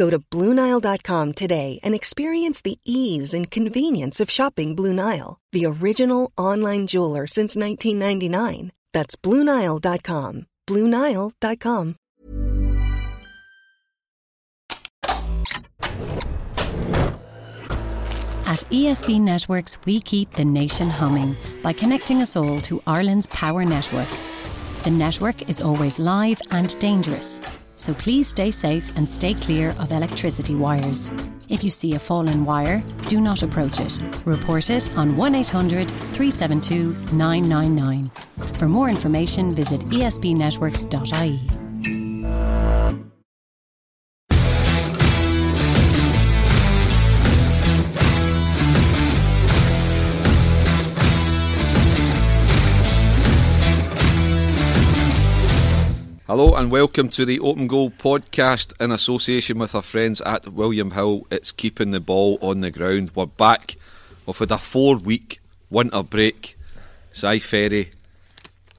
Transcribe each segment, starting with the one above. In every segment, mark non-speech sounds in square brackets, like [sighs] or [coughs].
Go to BlueNile.com today and experience the ease and convenience of shopping Blue Nile, the original online jeweler since 1999. That's BlueNile.com. BlueNile.com. At ESB Networks, we keep the nation humming by connecting us all to Ireland's power network. The network is always live and dangerous, so please stay safe and stay clear of electricity wires. If you see a fallen wire, do not approach it. Report it on 1 800 372 999. For more information, visit esbnetworks.ie. Hello and welcome to the Open Goal podcast in association with our friends at William Hill. It's keeping the ball on the ground. We're back. We've had a four week winter break. Si Ferry,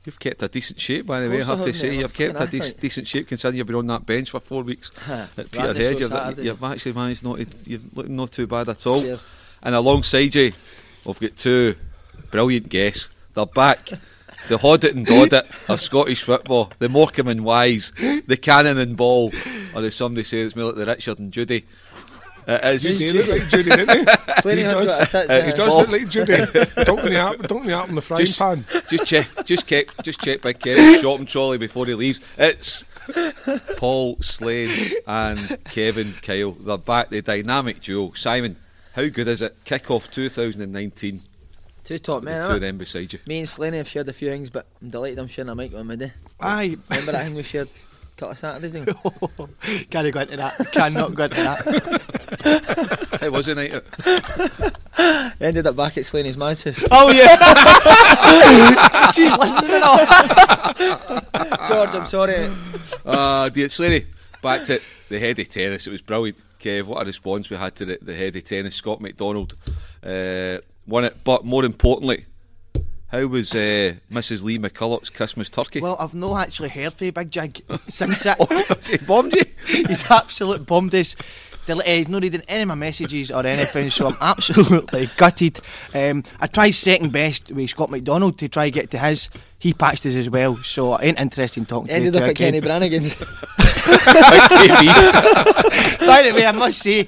you've kept a decent shape by the way, I have to say. You've kept a athlete. decent shape considering you've been on that bench for four weeks at Peterhead. You've, you've actually managed not to, you've looked not too bad at all. Cheers. And alongside you, we've got two brilliant guests. They're back. [laughs] The Hoddit and Doddit of Scottish football, the Morecambe and Wise, the Cannon and Ball, or as somebody says, it's more like the Richard and Judy. It is. He look like Judy, didn't he? He does. got a He does Ball. look like Judy. don't the app, don't the app in the frying just, pan. just check, just check, just check by Kevin's shopping trolley before he leaves. It's Paul Slane and Kevin Kyle. They're back. The dynamic duo. Simon, how good is it? Kick off 2019. Two top The two of them beside you. Me and Slaney have shared a few things, but I'm delighted I'm sharing a mic with today. Aye, Remember that thing we shared a couple of Saturdays ago? [laughs] can't go into that. Cannot go into that. [laughs] It was a night out. [laughs] Ended up back at Slaney's man's house. Oh yeah. She's listening all. George, I'm sorry. Uh, dear Slaney, back to the head of tennis. It was brilliant, Kev. What a response we had to the, the head of tennis, Scott McDonald. Uh, won it, but more importantly, how was uh, Mrs. Lee McCulloch's Christmas turkey? Well, I've not actually heard from Big Jig [laughs] since it. he bombed you. [laughs] He's absolute bombed us. Eh, He's not reading any of my messages or anything, so I'm absolutely gutted. Um, I tried second best with Scott McDonald to try get to his. He patched us as well, so I ain't interested in talking Ended to up the at Kenny again. Brannigan's. [laughs] By the way, I must say,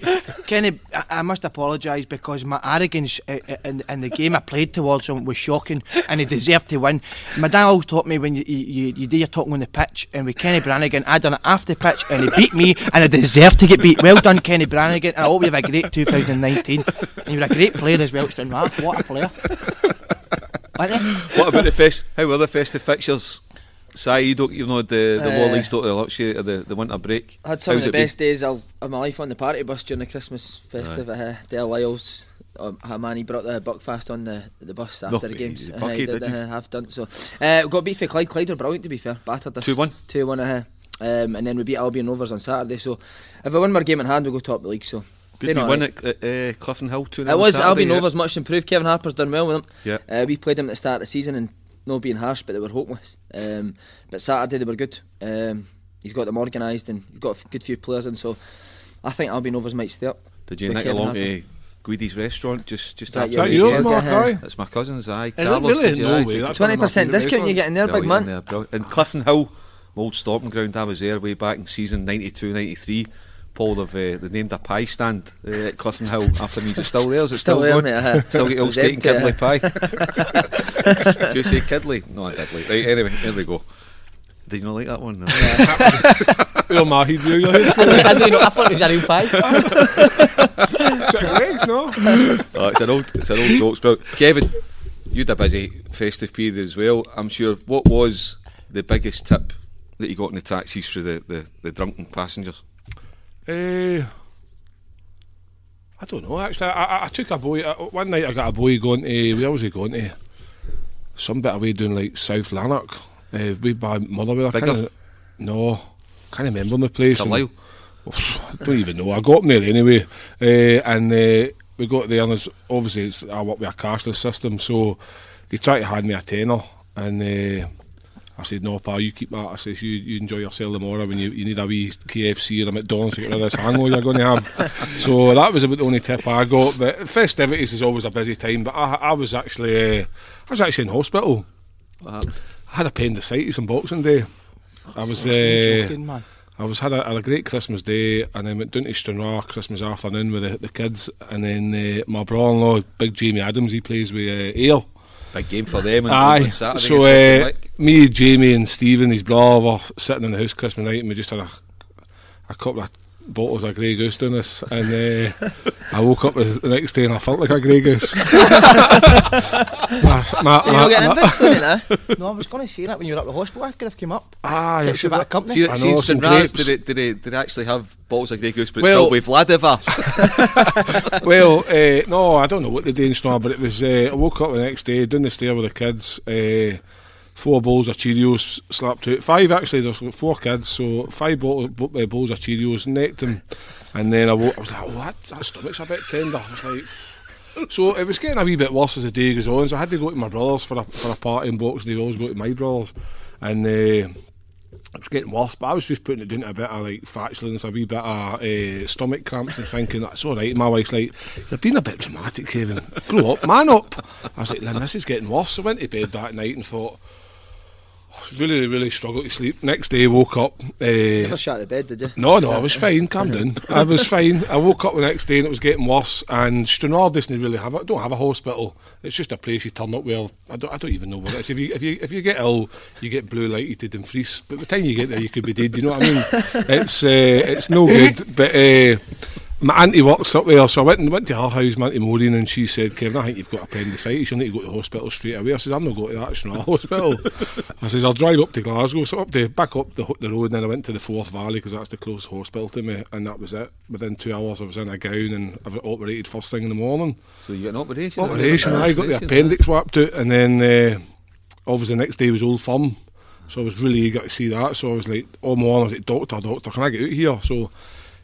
Kenny, I, I must apologise because my arrogance uh, uh, in, in the game I played towards him was shocking, and he deserved to win. My dad always taught me when you, you, you do your talking on the pitch, and with Kenny Brannigan, I done it after the pitch, and he beat me, and I deserved to get beat. Well done, Kenny Brannigan, and I hope you have a great 2019. And you're a great player as well, Stranraer. What a player. What about the fest? How were the festive fixtures? Si, you don't, you know the the Uh, War Leagues don't luxury of the, the winter break. I had some How's of the it been? best days of of my life on the party bus during the Christmas festive. Uh, Dale Lyles, um, man, he brought the Buckfast on the the bus after the games. Uh, did, did uh, have done so. Uh, got beat for Clyde. Clyde were brilliant to be fair. Battered us 2-1? Two one. Uh, um, and then we beat Albion Rovers on Saturday. So if we win our game in hand, we go top of the league. So Good Doing we all win right. at uh, Clifton Hill two. It was Albion Rovers much improved. Kevin Harper's done well with them. Yeah. Uh, we played them at the start of the season and no being harsh, but they were hopeless. Um, but Saturday they were good. Um, he's got them organised and he's got a f- good few players in. So I think Albion Rovers might stay up. Did you with nick Kevin along Harper. to Guidi's restaurant just just Is that after your- the Is that yours, game? Mark? uh, Aye. That's my cousin's. Aye, Is it really? did you? No way, did you- that's one of my 20% discount you get in there, big Brilliant man. there. And Clifton Hill, old stomping ground. I was there way back in season 92, 93 Paul, have uh, they named a pie stand uh, at Clifton Hill after me. Is it still there? Is it Still still, there, going? mate, uh-huh. Still get old was steak and empty, kidley pie. [laughs] Do you say kidley? No, I didley. Right, anyway, here we go. Did you not like that one? No. Well, Mahi, do you? It's I don't know. I thought it was a real pie. [laughs] legs, no? oh, it's an old, it's an old joke. But Kevin, you had a busy festive period as well. I'm sure. What was the biggest tip that you got in the taxis for the, the, the drunken passengers? Uh, I don't know. Actually, I, I, took a boy uh, one night. I got a boy going to where was he going to? Some bit away doing like South Lanark, uh, way by Motherwell. I can't, no, can't remember the place. Carlisle. I [sighs] don't even know. I got him there anyway, uh, and uh, we got there, and obviously it's, I work with a cashless system, so he tried to hand me a tenner, and uh, I said, "No, pal, you keep that." I says, "You, you enjoy yourself tomorrow when you, you need a wee KFC or a McDonald's to get rid of this hangover you're going to have." [laughs] so that was about the only tip I got. But festivities is always a busy time. But I, I was actually, uh, I was actually in hospital. I had appendicitis on Boxing Day. I was. Uh, joking, man. I was had a, had a great Christmas day, and then went down to Stranraer Christmas afternoon with the, the kids, and then uh, my brother-in-law, Big Jamie Adams, he plays with uh, Ale. Big game for them. Aye, Saturday so uh, Celtic. me, Jamie, and Stephen, his brother, were sitting in the house Christmas night, and we just had a, a couple of bottles of Grey Goose doing this, and uh, I woke up the next day and I felt like a Grey Goose. [laughs] my, my, You're my- not getting my- invested in it, eh? No, I was going to say that when you were at the hospital. I could have came up. Ah, you Kept you should a have- company. See, I know, some Raz, grapes. did it, did, it, did it actually have bottles of Grey Goose, but Well- still with Vladivar? [laughs] well, uh, no, I don't know what they did in Stranraer, but it was. Uh, I woke up the next day, down the stair with the kids. Uh, four bowls of Cheerios slapped out. Five actually. There's four kids, so five bowls, uh, bowls of Cheerios, necked them, and then I, woke, I was like, "Oh, that, that stomach's a bit tender." I was like. So it was getting a wee bit worse as the day goes on. So I had to go to my brother's for a for a party in Day. I always go to my brother's, and uh, it was getting worse. But I was just putting it down to a bit of like flatulence, a wee bit of uh, stomach cramps, and thinking that's all right. And my wife's like, "You're been a bit dramatic, Kevin. Grow up, man up." I was like, "Lynn, this is getting worse." So I went to bed that night and thought. "Oh, Really, really struggled to sleep. Next day, woke up. Uh, Never shot the bed, did you? no, no, I was fine. Calm down. I was fine. I woke up the next day and it was getting worse. And Stranraer doesn't really have it. Don't have a hospital. It's just a place you turn up where I don't. I don't even know what it is. If you if you if you get ill, you get blue lighted and freeze. But by the time you get there, you could be dead. You know what I mean? It's uh, it's no good. But uh, my auntie works up there, so I went and went to her house, my auntie Maureen, and she said, "Kevin, I think you've got appendicitis. You need to go to the hospital straight away." I said, "I'm not going to that Stranraer [laughs] hospital." I says, "I'll drive up to Glasgow." So up to back up the, the road, and then I went to the Forth Valley because that's the closest hospital to me, and that was it. Within two hours, I was in a gown and I was operated first thing in the morning. So you got an operation? Operation. I got the appendix whacked out, and then uh, obviously the next day was Old Firm. So I was really eager to see that. So I was like, oh my, I was like, doctor, doctor, can I get out here? So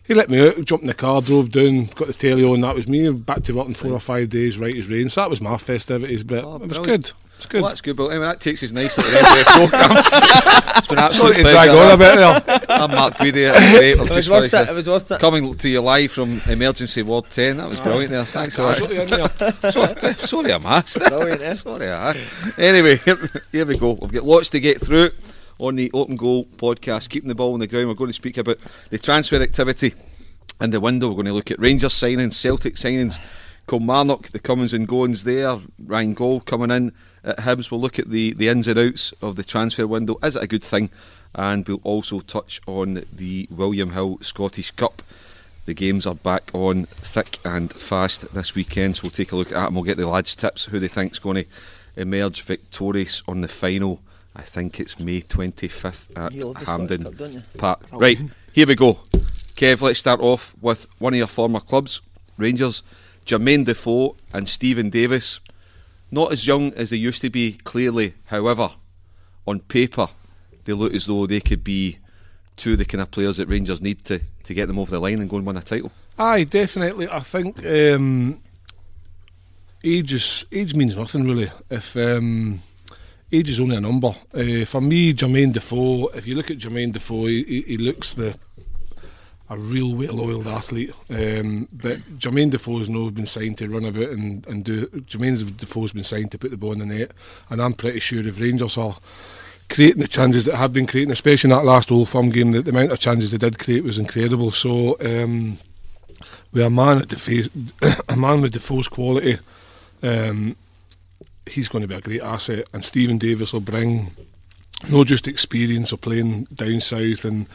he let me out, jumped in the car, drove down, got the telly on. That was me. Back to work in four or five days, right as rain. So that was my festivities, but Oh, it was good. It's good. Well, that's good, but anyway, that takes us nicely to the end of the programme. [laughs] it's been an Sorry absolute to drag on a bit there. I'm Mark Guidi. That's great. It was just worth it. It was worth it. Coming to you live from Emergency Ward 10. That was brilliant there. Thanks for that. Casualty in there. sorry, sorry, I'm asked. Brilliant, eh? sorry, I. Anyway, here, [laughs] here we go. We've got lots to get through on the Open Goal podcast. Keeping the ball on the ground. We're going to speak about the transfer activity in the window. We're going to look at Rangers signings, Celtic signings, Kilmarnock, the comings and goings there. Ryan Gauld coming in at Hibs. We'll look at the, the ins and outs of the transfer window. Is it a good thing? And we'll also touch on the William Hill Scottish Cup. The games are back on thick and fast this weekend, so we'll take a look at that and we'll get the lads' tips who they think's going to emerge victorious on the final. I think it's May 25th at You love the Hampden Cup, don't? Park. Right, here we go. Kev, let's start off with one of your former clubs, Rangers, Jermaine Defoe and Steven Davis. Not as young as they used to be, clearly, however, on paper, they look as though they could be two of the kind of players that Rangers need to, to get them over the line and go and win a title. Aye, definitely. I think um, age is age means nothing really. If um, age is only a number. Uh, for me, Jermaine Defoe. If you look at Jermaine Defoe, he, he- looks the a real well-oiled athlete. Um, but Jermaine Defoe's no been signed to run about and, and do. Jermaine Defoe's been signed to put the ball in the net, and I'm pretty sure if Rangers are creating the chances that have been creating, especially in that last Old Firm game. The, the amount of chances they did create was incredible. So, um, with a man at face, [coughs] a man with Defoe's quality, um, he's going to be a great asset. And Steven Davis will bring not just experience of playing down south and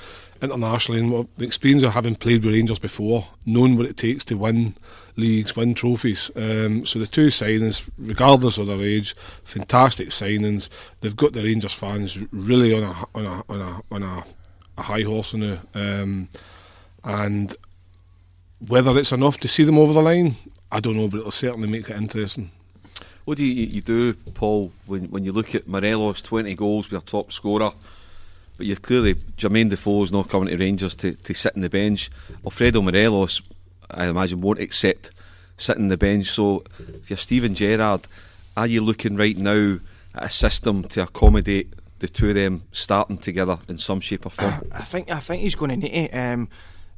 internationally, and the experience of having played with Rangers before, knowing what it takes to win leagues, win trophies. Um, so the two signings, regardless of their age, fantastic signings. They've got the Rangers fans really on a on a on a on a, a high horse now, um, and whether it's enough to see them over the line, I don't know, but it'll certainly make it interesting. What do you, you do, Paul, when, when you look at Morelos, 20 goals, be a top scorer, but you're clearly, Jermaine Defoe's not coming to Rangers to, to sit on the bench. Alfredo Morelos, I imagine, won't accept sitting on the bench. So if you're Steven Gerrard, are you looking right now at a system to accommodate the two of them starting together in some shape or form? I think I think he's going to need it. Um,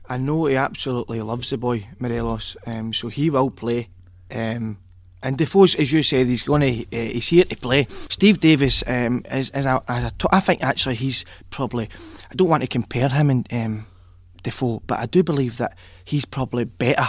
I know he absolutely loves the boy Morelos, um, so he will play. Um, and Defoe's, as you said, he's going to uh, he's here to play. Steve Davis um, is, is a, a t- I think actually he's probably. I don't want to compare him and um, Defoe, but I do believe that he's probably better.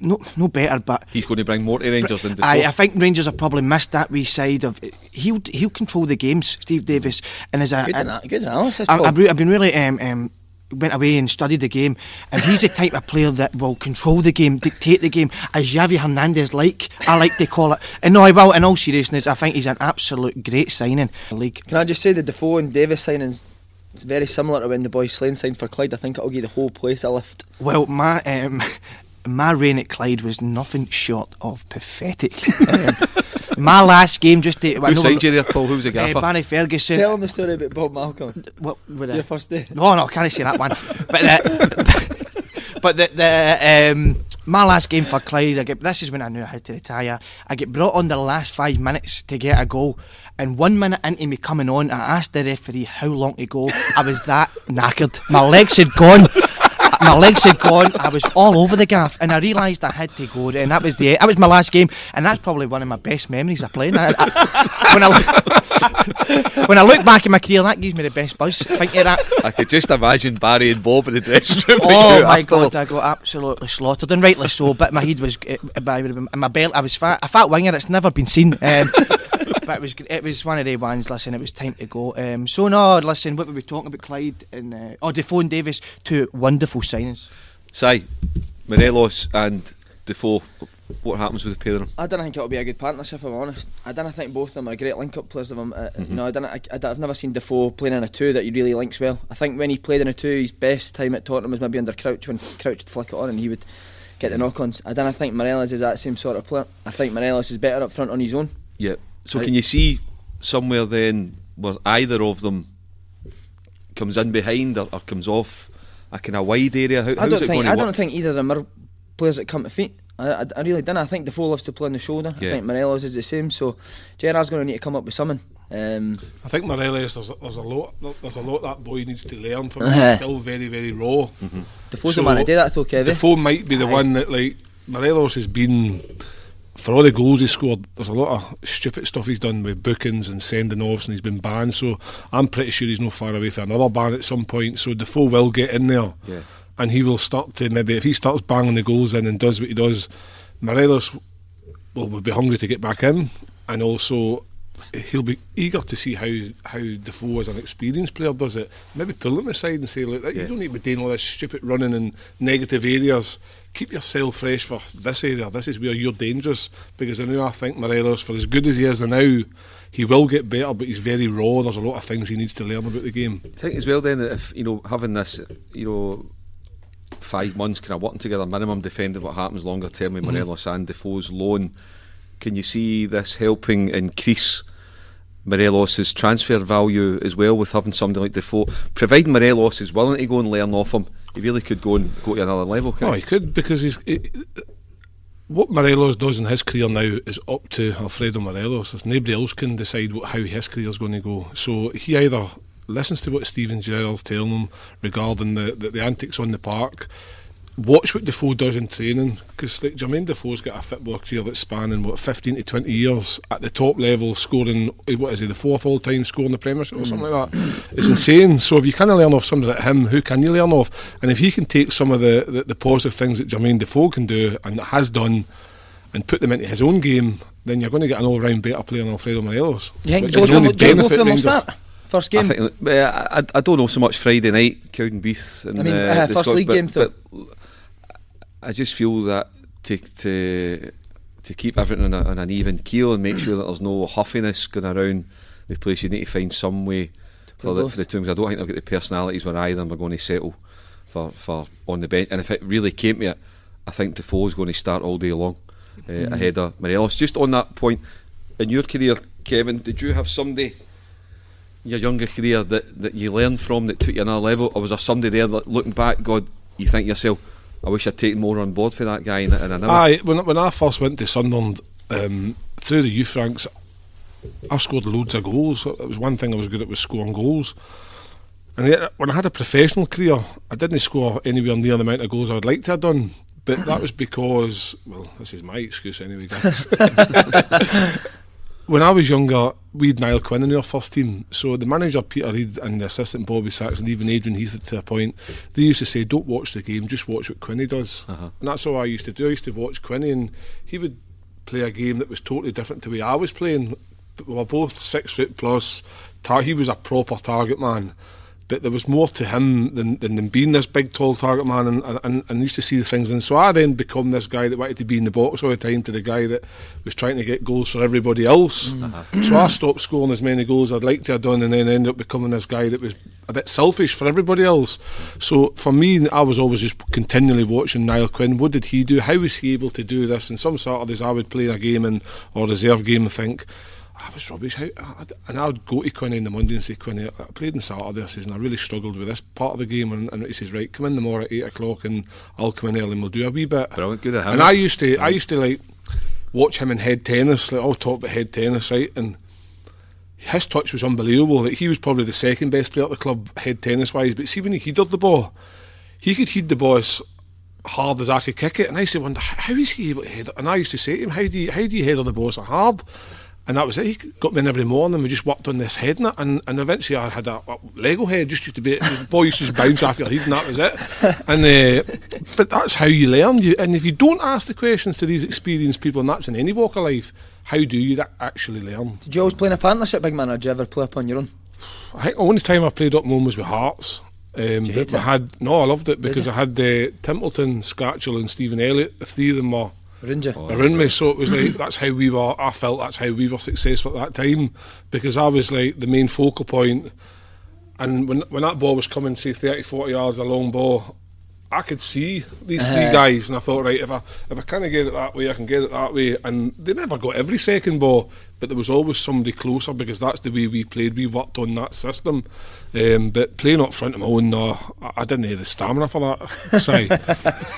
No, no better, but he's going to bring more to Rangers than Defoe. I, I think Rangers have probably missed that wee side of he'll he'll control the games. Steve Davis and as a good, a, good analysis. I, I've, I've been really um, um, went away and studied the game, and he's the type of player that will control the game, dictate the game, as Xavi Hernandez like. I like to call it. And no, I will. In all seriousness, I think he's an absolute great signing. League. Can I just say the Defoe and Davis signings? It's very similar to when the boys Slane signed for Clyde. I think it'll give the whole place a lift. Well, my um, [laughs] my reign at Clyde was nothing short of pathetic. [laughs] um, my last game, just to, Who signed you there, Paul? Who was the gaffer? Uh, Barry Ferguson. Tell them the story about Bob Malcolm. What? With Your first day. No, no, can't say that one. but the, [laughs] but the, the um, my last game for Clyde, I get this is when I knew I had to retire. I get brought on the last five minutes to get a goal, and one minute into me coming on, I asked the referee how long to go. I was that knackered. My legs had gone. My legs had gone. I was all over the gaff, and I realised I had to go. And that was the that was my last game, and that's probably one of my best memories of playing. I, I, when I when I look back at my career, that gives me the best buzz. Thinking of that. I could just imagine Barry and Bob in the dressing room. Oh my god, I got absolutely slaughtered, and rightly so. But my head was, uh, my belt, I was fat, a fat winger. It's never been seen. Um, but it was it was one of the ones. Listen, it was time to go. Um, so no, listen, what were we talking about? Clyde and uh, oh, Defoe and Davis, two wonderful signings. Si, Morelos and Defoe. What happens with the pair of them? I don't think it'll be a good partnership. If I'm honest. I don't think both of them are great link-up players. Of them, uh, mm-hmm. no, I don't. I, have never seen Defoe playing in a two that he really links well. I think when he played in a two, his best time at Tottenham was maybe under Crouch when Crouch would flick it on and he would get the knock-ons. I don't think Morelos is that same sort of player. I think Morelos is better up front on his own. Yeah. So can you see somewhere then where either of them comes in behind or, or comes off a kind of wide area? How, I don't think I don't think either of them are players that come to feet. I, I, I really don't. I think Defoe loves to play on the shoulder. Yeah. I think Morelos is the same. So Gerrard's going to need to come up with something. Um, I think Morelos there's, there's a lot there's a lot that boy needs to learn from. [laughs] He's still very very raw. Mm-hmm. Defoe's so the man to do that though, Kevin. Defoe might be the Aye. one that like Morelos has been for all the goals he scored, there's a lot of stupid stuff he's done with bookings and sending offs, and he's been banned. So I'm pretty sure he's not far away from another ban at some point. So Defoe will get in there, yeah. and he will start to maybe if he starts banging the goals in and does what he does, Morelos will, will be hungry to get back in, and also he'll be eager to see how how Defoe as an experienced player does it. Maybe pull him aside and say, look, yeah. you don't need to be doing all this stupid running in negative areas. Keep yourself fresh for this area. This is where you're dangerous. Because I know I think Morelos, for as good as he is now, he will get better, but he's very raw. There's a lot of things he needs to learn about the game. I think as well then that if you know having this, you know. Five months kind of working together, minimum defending what happens longer term with mm. Morelos and Defoe's loan. Can you see this helping increase Morelos' transfer value as well with having somebody like Defoe. Providing Morelos is willing to go and learn off him, he really could go and go to another level. Oh, he could because he's. He, what Morelos does in his career now is up to Alfredo Morelos. There's nobody else can decide what, how his career is going to go. So he either listens to what Steven Gerrard's telling him regarding the, the, the antics on the park, watch what Defoe does in training because like Jermaine Defoe's got a football career that's spanning what 15 to 20 years at the top level, scoring eh, what is he the fourth all time score in the Premiership or something like that. It's insane. So if you can learn off somebody like him, who can you learn off? And if he can take some of the, the, the positive things that Jermaine Defoe can do and has done and put them into his own game, then you're going to get an all round better player than Alfredo Morelos. You think which both would only of them- both of them will Rangers. start? First game? I think uh, I, I don't know so much Friday night Cowdenbeath and I mean, uh, uh, first Scots, league but, game, though. but I just feel that to to to keep everything on, a, on an even keel and make sure that there's no huffiness going around the place, you need to find some way for the, for the two. 'cause I don't think they've got the personalities where either of them are going to settle for, for on the bench. And if it really came to it, I think Defoe's going to start all day long uh, Mm. ahead of Morelos. Just on that point, in your career, Kevin, did you have somebody? your younger career that, that you learned from that took you another level, or was there somebody there that looking back, God, you think yourself, I wish I'd taken more on board for that guy, and, and I never. Aye, when, when I first went to Sunderland, um, through the youth ranks, I scored loads of goals. It was one thing I was good at was scoring goals. And yet, when I had a professional career, I didn't score anywhere near the amount of goals I would like to have done. But that was because, well, this is my excuse anyway, guys. [laughs] when I was younger, we had Niall Quinn in our first team. So the manager Peter Reid and the assistant Bobby Sachs and even Adrian Heath to a point, they used to say, "Don't watch the game, just watch what Quinny does." Uh-huh. And that's all I used to do. I used to watch Quinny, and he would play a game that was totally different to the way I was playing. We were both six foot plus. Tar- he was a proper target man. But there was more to him than, than, than being this big, tall target man, and, and, and, and used to see the things. And so I then become this guy that wanted to be in the box all the time to the guy that was trying to get goals for everybody else. Mm. Uh-huh. [clears throat] So I stopped scoring as many goals I'd like to have done, and then ended up becoming this guy that was a bit selfish for everybody else. So for me, I was always just continually watching Niall Quinn. What did he do? How was he able to do this? And some Saturdays I would play in a game and or reserve game and think. I was rubbish. How, I- and I would go to Quinny in the Monday and say, Quinny, I played on Saturday this season. I really struggled with this part of the game. And, and he says, right, come in tomorrow at 8 o'clock and I'll come in early and we'll do a wee bit. Brilliant, good him. And I used to, I used to like watch him in head tennis. Like, I'll talk about head tennis, right? And his touch was unbelievable. Like, he was probably the second best player at the club, head tennis wise. But see, when he headed the ball, he could head the ball as hard as I could kick it. And I used to wonder, how is he able to head it? And I used to say to him, how do you, how do you head the ball so hard? And that was it. He got me in every morning. And we just worked on this head and, and, and eventually I had a, a Lego head. Just used to be the ball used to just bounce off your head, and that was it. And uh, but that's how you learn. You and if you don't ask the questions to these experienced people, and that's in any walk of life, how do you that actually learn? Did you always play in a partnership, big man, or did you ever play up on your own? I think the only time I played up Mome was with Hearts. Um, you but hate we it? had no, I loved it because? I had uh, Templeton, Skacel, and Stephen Elliott. The three of them were Around me. So it was like that's how we were. I felt that's how we were successful at that time because I was like the main focal point. And when when that ball was coming, say 30, 40 yards, a long ball, I could see these three Uh-huh. guys, and I thought, right, if I if I kind of get it that way, I can get it that way. And they never got every second ball, but there was always somebody closer because that's the way we played. We worked on that system. Um, but playing up front of my own, no, I, I didn't have the stamina for that. [laughs] Sorry.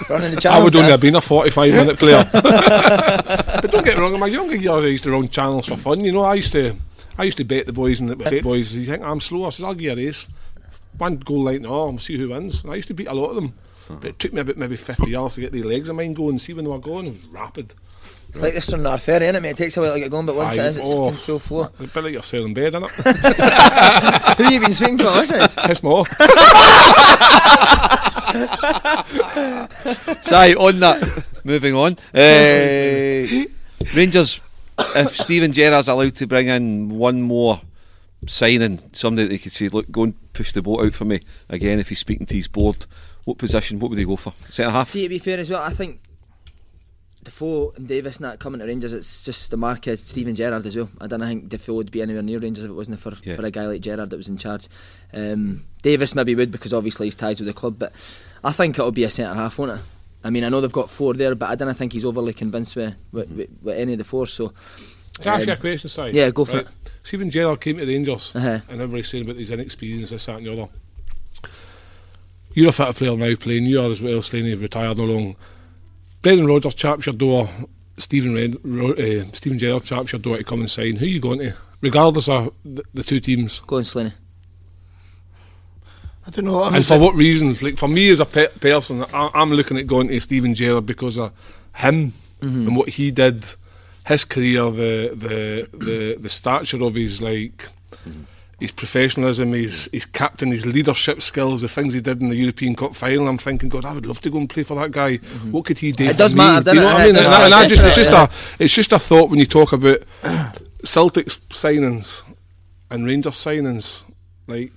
Running the I would only have been a 45 minute [laughs] player. [laughs] but don't get me wrong, in my younger years I used to run channels for fun. You know, I used to I used to bet the boys and the boys, you think I'm slow? I said, I'll give you a race. One goal line, no, we'll see who wins. And I used to beat a lot of them. But it took me about maybe 50 yards to get the legs of mine going. See when they were going, it was rapid. It's like the Stranraer Ferry, innit, mate? It takes a while to get going, but once Aye, it is, it's oh. full flow. A bit like you're selling bed, innit? [laughs] Who you been speaking to? What's this? Piss more. So, aye, on that, moving on. Uh, [laughs] Rangers, if Steven Gerrard's allowed to bring in one more signing, somebody that he could say, look, go and push the boat out for me again if he's speaking to his board, what position, what would he go for? Centre half? See, to be fair as well, I think Defoe and Davis not coming to Rangers, it's just the mark of Steven Gerrard as well. I don't think Defoe would be anywhere near Rangers if it wasn't for, Yeah. for a guy like Gerrard that was in charge. Um, Davis maybe would because obviously he's ties with the club, but I think it'll be a centre half, won't it? I mean, I know they've got four there, but I don't think he's overly convinced with, with, with, with any of the four. So, Can I ask you a Um, question, Si? yeah, go for it. Steven Gerrard came to the Rangers Uh-huh. and everybody's saying about his inexperience, this, that, and the other. You're a fitter player now playing, you are as well, Slaney, you've retired no long. Brendan Rodgers chaps your door, Stephen, Red, Ro, uh, Steven Gerrard chaps your door to come and sign. Who are you going to? Regardless of the, the two teams. Going Slaney. I don't know. I And for what reasons? Like for me as a pe- person, I, I'm looking at going to Steven Gerrard because of him Mm-hmm. and what he did, his career, the the the, the stature of his like. His professionalism, his, his captain, his leadership skills, the things he did in the European Cup final. I'm thinking, God, I would love to go and play for that guy. Mm-hmm. What could he do? It does me? matter, you know doesn't what it? I mean? It It's does not, and I just, it's just definitely, a, it's just a thought when you talk about Celtic's signings and Rangers signings. Like,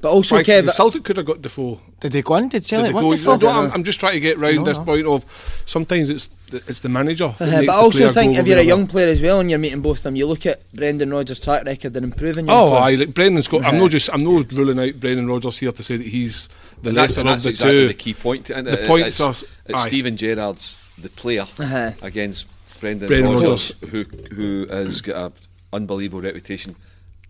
But also, Kev, Celtic could have got Defoe. Did they go in? Did Did Celtic they want go- the? No, I'm, I'm just trying to get round No, this no. point of sometimes it's the, it's the manager. that Uh, makes but the I also think if you're a young the- player as well and you're meeting both of them, you look at Brendan Rodgers' track record and improving young Oh, aye, players. like Brendan's got. I'm not just. I'm not ruling out Brendan Rodgers here to say that he's the And that's, lesser and of that's the exactly two. the key point. And The it- points it's, are- it's aye. Steven Gerrard's the player Uh-huh. against Brendan, Brendan Rodgers, who who has got an unbelievable reputation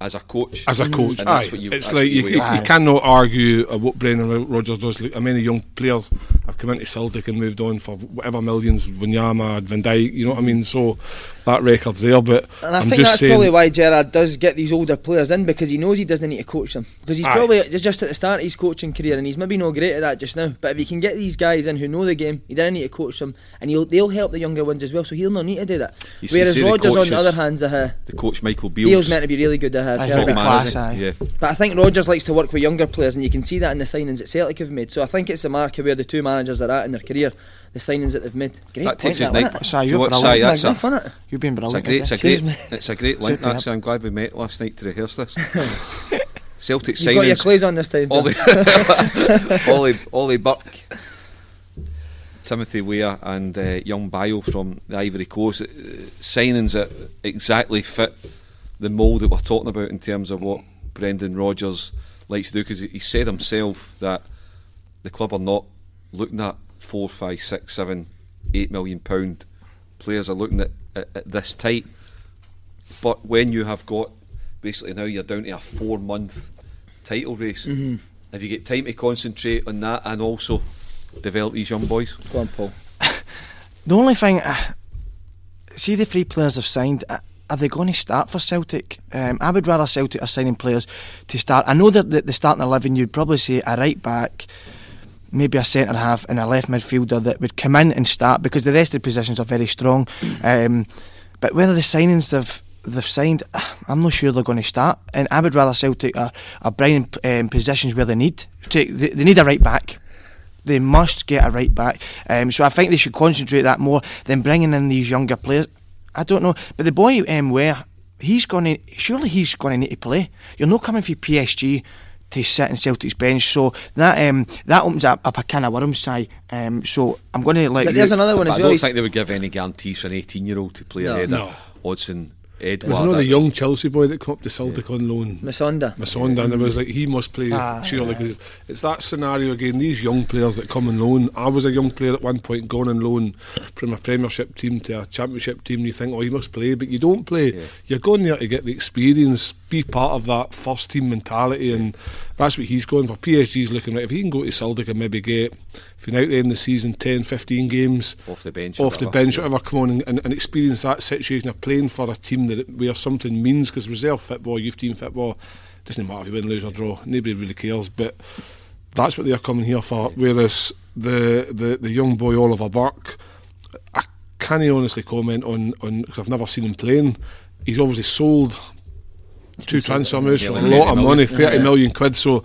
as a coach. As a coach, And aye, you- it's like you, you you, you cannot argue uh, what Brendan Rodgers does. Like, many young players have come into Celtic and moved on for whatever millions, Wanyama, Van Dijk. You know what I mean? So that record's there. But And I am think just that's saying, probably why Gerrard does get these older players in because he knows he doesn't need to coach them. Because he's Aye. probably just at the start of his coaching career and he's maybe not great at that just now. But if he can get these guys in who know the game, he doesn't need to coach them and he'll, they'll help the younger ones as well. So he'll not need to do that. You Whereas see the Rodgers, on the other hand, uh, the coach Michael Beals. Beale's meant to be really good to have. Aye, heard top it. man, class? Yeah. But I think Rodgers likes to work with younger players, and you can see that in the signings that Celtic have made. So I think it's a mark of where the two managers are at in their career, the signings that they've made. Great That point, takes that, night. wasn't it? Si, you you're what, brilliant. Si, that's a, it? You've been brilliant. it's a great, it's a great, it's a great link. Super, That's, I'm glad we met last night to rehearse this. [laughs] Celtic signings. You've got your clays on this time. Ollie. [laughs] Ollie, Ollie Burke, Timothy Weah, and uh, young Bayo from the Ivory Coast. Uh, signings that exactly fit the mould that we're talking about in terms of what Brendan Rodgers likes to do. Because he said himself that the club are not looking at four, five, six, seven, eight million pound players. Are looking at, at, at this type. But when you have got basically now you're down to a four month title race, Mm-hmm. if you get time to concentrate on that and also develop these young boys, Go on, Paul. [laughs] The only thing, uh, see the three players have signed. Uh, are they going to start for Celtic? Um, I would rather Celtic are signing players to start. I know that the, starting eleven, you'd probably say a right back, maybe a centre half, and a left midfielder that would come in and start because the rest of the positions are very strong. Um, but whether the signings they've they've signed, [sighs] I'm not sure they're going to start. And I would rather Celtic are, are bringing um, positions where they need. To, they, they need a right back. They must get a right back. Um, so I think they should concentrate that more than bringing in these younger players. I don't know, but the boy um, where he's going to surely he's going to need to play. You're not coming for PSG to sit in Celtic's bench, so that um, that opens up, up a can of worms. Si. Um, so I'm going to let But you. there's another one as well. I don't think they would give any guarantees for an 18 year old to play No. ahead No. of Odsonne Edouard. there's another young Chelsea boy that come up to Celtic on loan. Musonda. Musonda, and it was like he must play Ah, surely 'cause it's that scenario again. These young players that come on loan. I was a young player at one point, gone on loan from a Premiership team to a Championship team. You think, oh, he must play, but you don't play. You're going there to get the experience, be part of that first team mentality, and that's what he's going for. PSG's looking right. If he can go to Celtic and maybe get, you're out there in the season, 10, 15 games off the bench. off the bench, whatever, come on and, and, and experience that situation of playing for a team that where something means. Because reserve football, youth team football, doesn't matter if you win, lose or draw. Nobody really cares. But that's what they're coming here for. Whereas the the, the young boy Oliver Burke, I can't honestly comment on on because I've never seen him playing. He's obviously sold two transfer moves for a lot of money, thirty million quid. So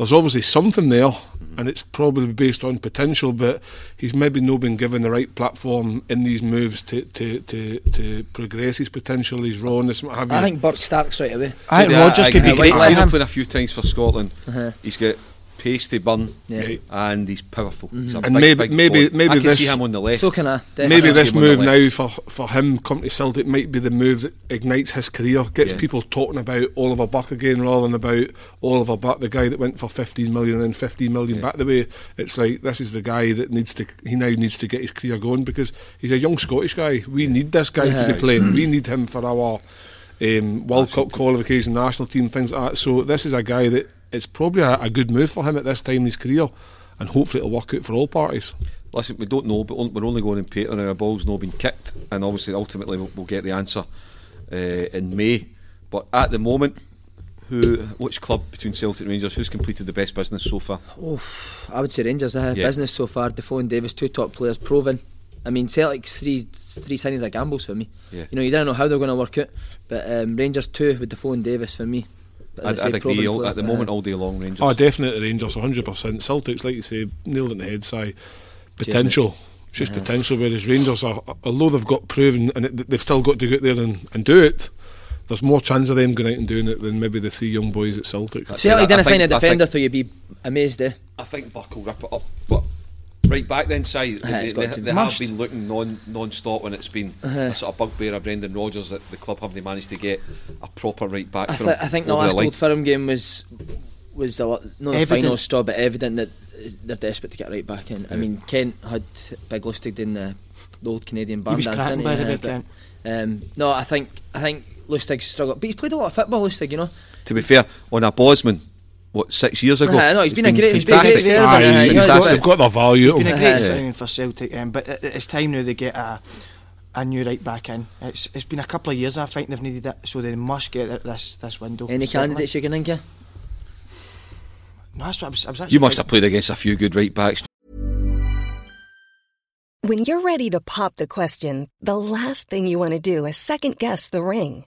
there's obviously something there, and it's probably based on potential. But he's maybe not been given the right platform in these moves to to to, to progress his potential, his rawness, what have you. I think Burke Stark's right away. I think Yeah, Rodgers I could be agree. great White for I've Line. him. played a few times for Scotland. Uh-huh. He's got pace bun, Yeah. And he's powerful. He's And big, maybe- big maybe- boy. maybe I can this- see him on the left. So can I. Maybe definitely. this see him on the move now for for him coming to Celtic might be the move that ignites his career, gets Yeah. people talking about Oliver Burke again rather than about Oliver Burke, the guy that went for 15 million and then 15 million back the way. It's like this is the guy that needs to he now needs to get his career going because he's a young Scottish guy. We need this guy to be playing. We need him for our um, World Cup qualification, national team, things like that. So this is a guy that it's probably a, a good move for him at this time in his career, and hopefully it'll work out for all parties. Listen, we don't know, but on- we're only going in paper and our ball's not been kicked, and obviously, ultimately, we'll, we'll get the answer uh, in May. But at the moment, who, which club between Celtic and Rangers, who's completed the best business so far? I would say Rangers. Uh, Yeah. Business so far. Defoe and Davis, two top players, proven. I mean, Celtic's three three signings are gambles for me. Yeah. You know, you don't know how they're going to work out, but um, Rangers two with Defoe and Davis for me. But I'd, I I'd agree. all- At the moment, uh, all day long, Rangers. Oh, definitely Rangers, 100%. Celtics, like you say, nailed it in the head, Si. Potential. It's just potential, whereas Rangers, are, although they've got proven and it, they've still got to go out there and, and do it, there's more chance of them going out and doing it than maybe the three young boys at Celtic. That's Celtic I- I didn't sign a think- I defender think- till you'd be amazed, eh? I think Burke will rip it up. But right back then, Si, they, they, they have Must. been looking non non stop when it's been a sort of bugbear of Brendan Rodgers that the club haven't managed to get a proper right back I, for th- him I think the last line. Old Firm game was was a lot, not the Evident. final straw, but evident that they're desperate to get right back in. I mean, Kent had Big Lustig in the, the old Canadian band. He was dance, didn't by the Uh, way, but, Kent. um, no, I think I think Lustig struggled, but he's played a lot of football. Lustig, you know. To be fair, on a Bosman, what six years ago? Uh, no, he's been a great- he's been a fantastic. great servant, Aye, uh, they've, he has, got, but- they've got their value. Been a great them. signing for Celtic, um, but it's time now they get a a new right back in. It's it's been a couple of years I think they've needed it, so they must get it this this window. Any certainly. candidates you can think of? No, that's what I was, I was actually You must have played against a few good right backs. When you're ready to pop the question, the last thing you want to do is second guess the ring.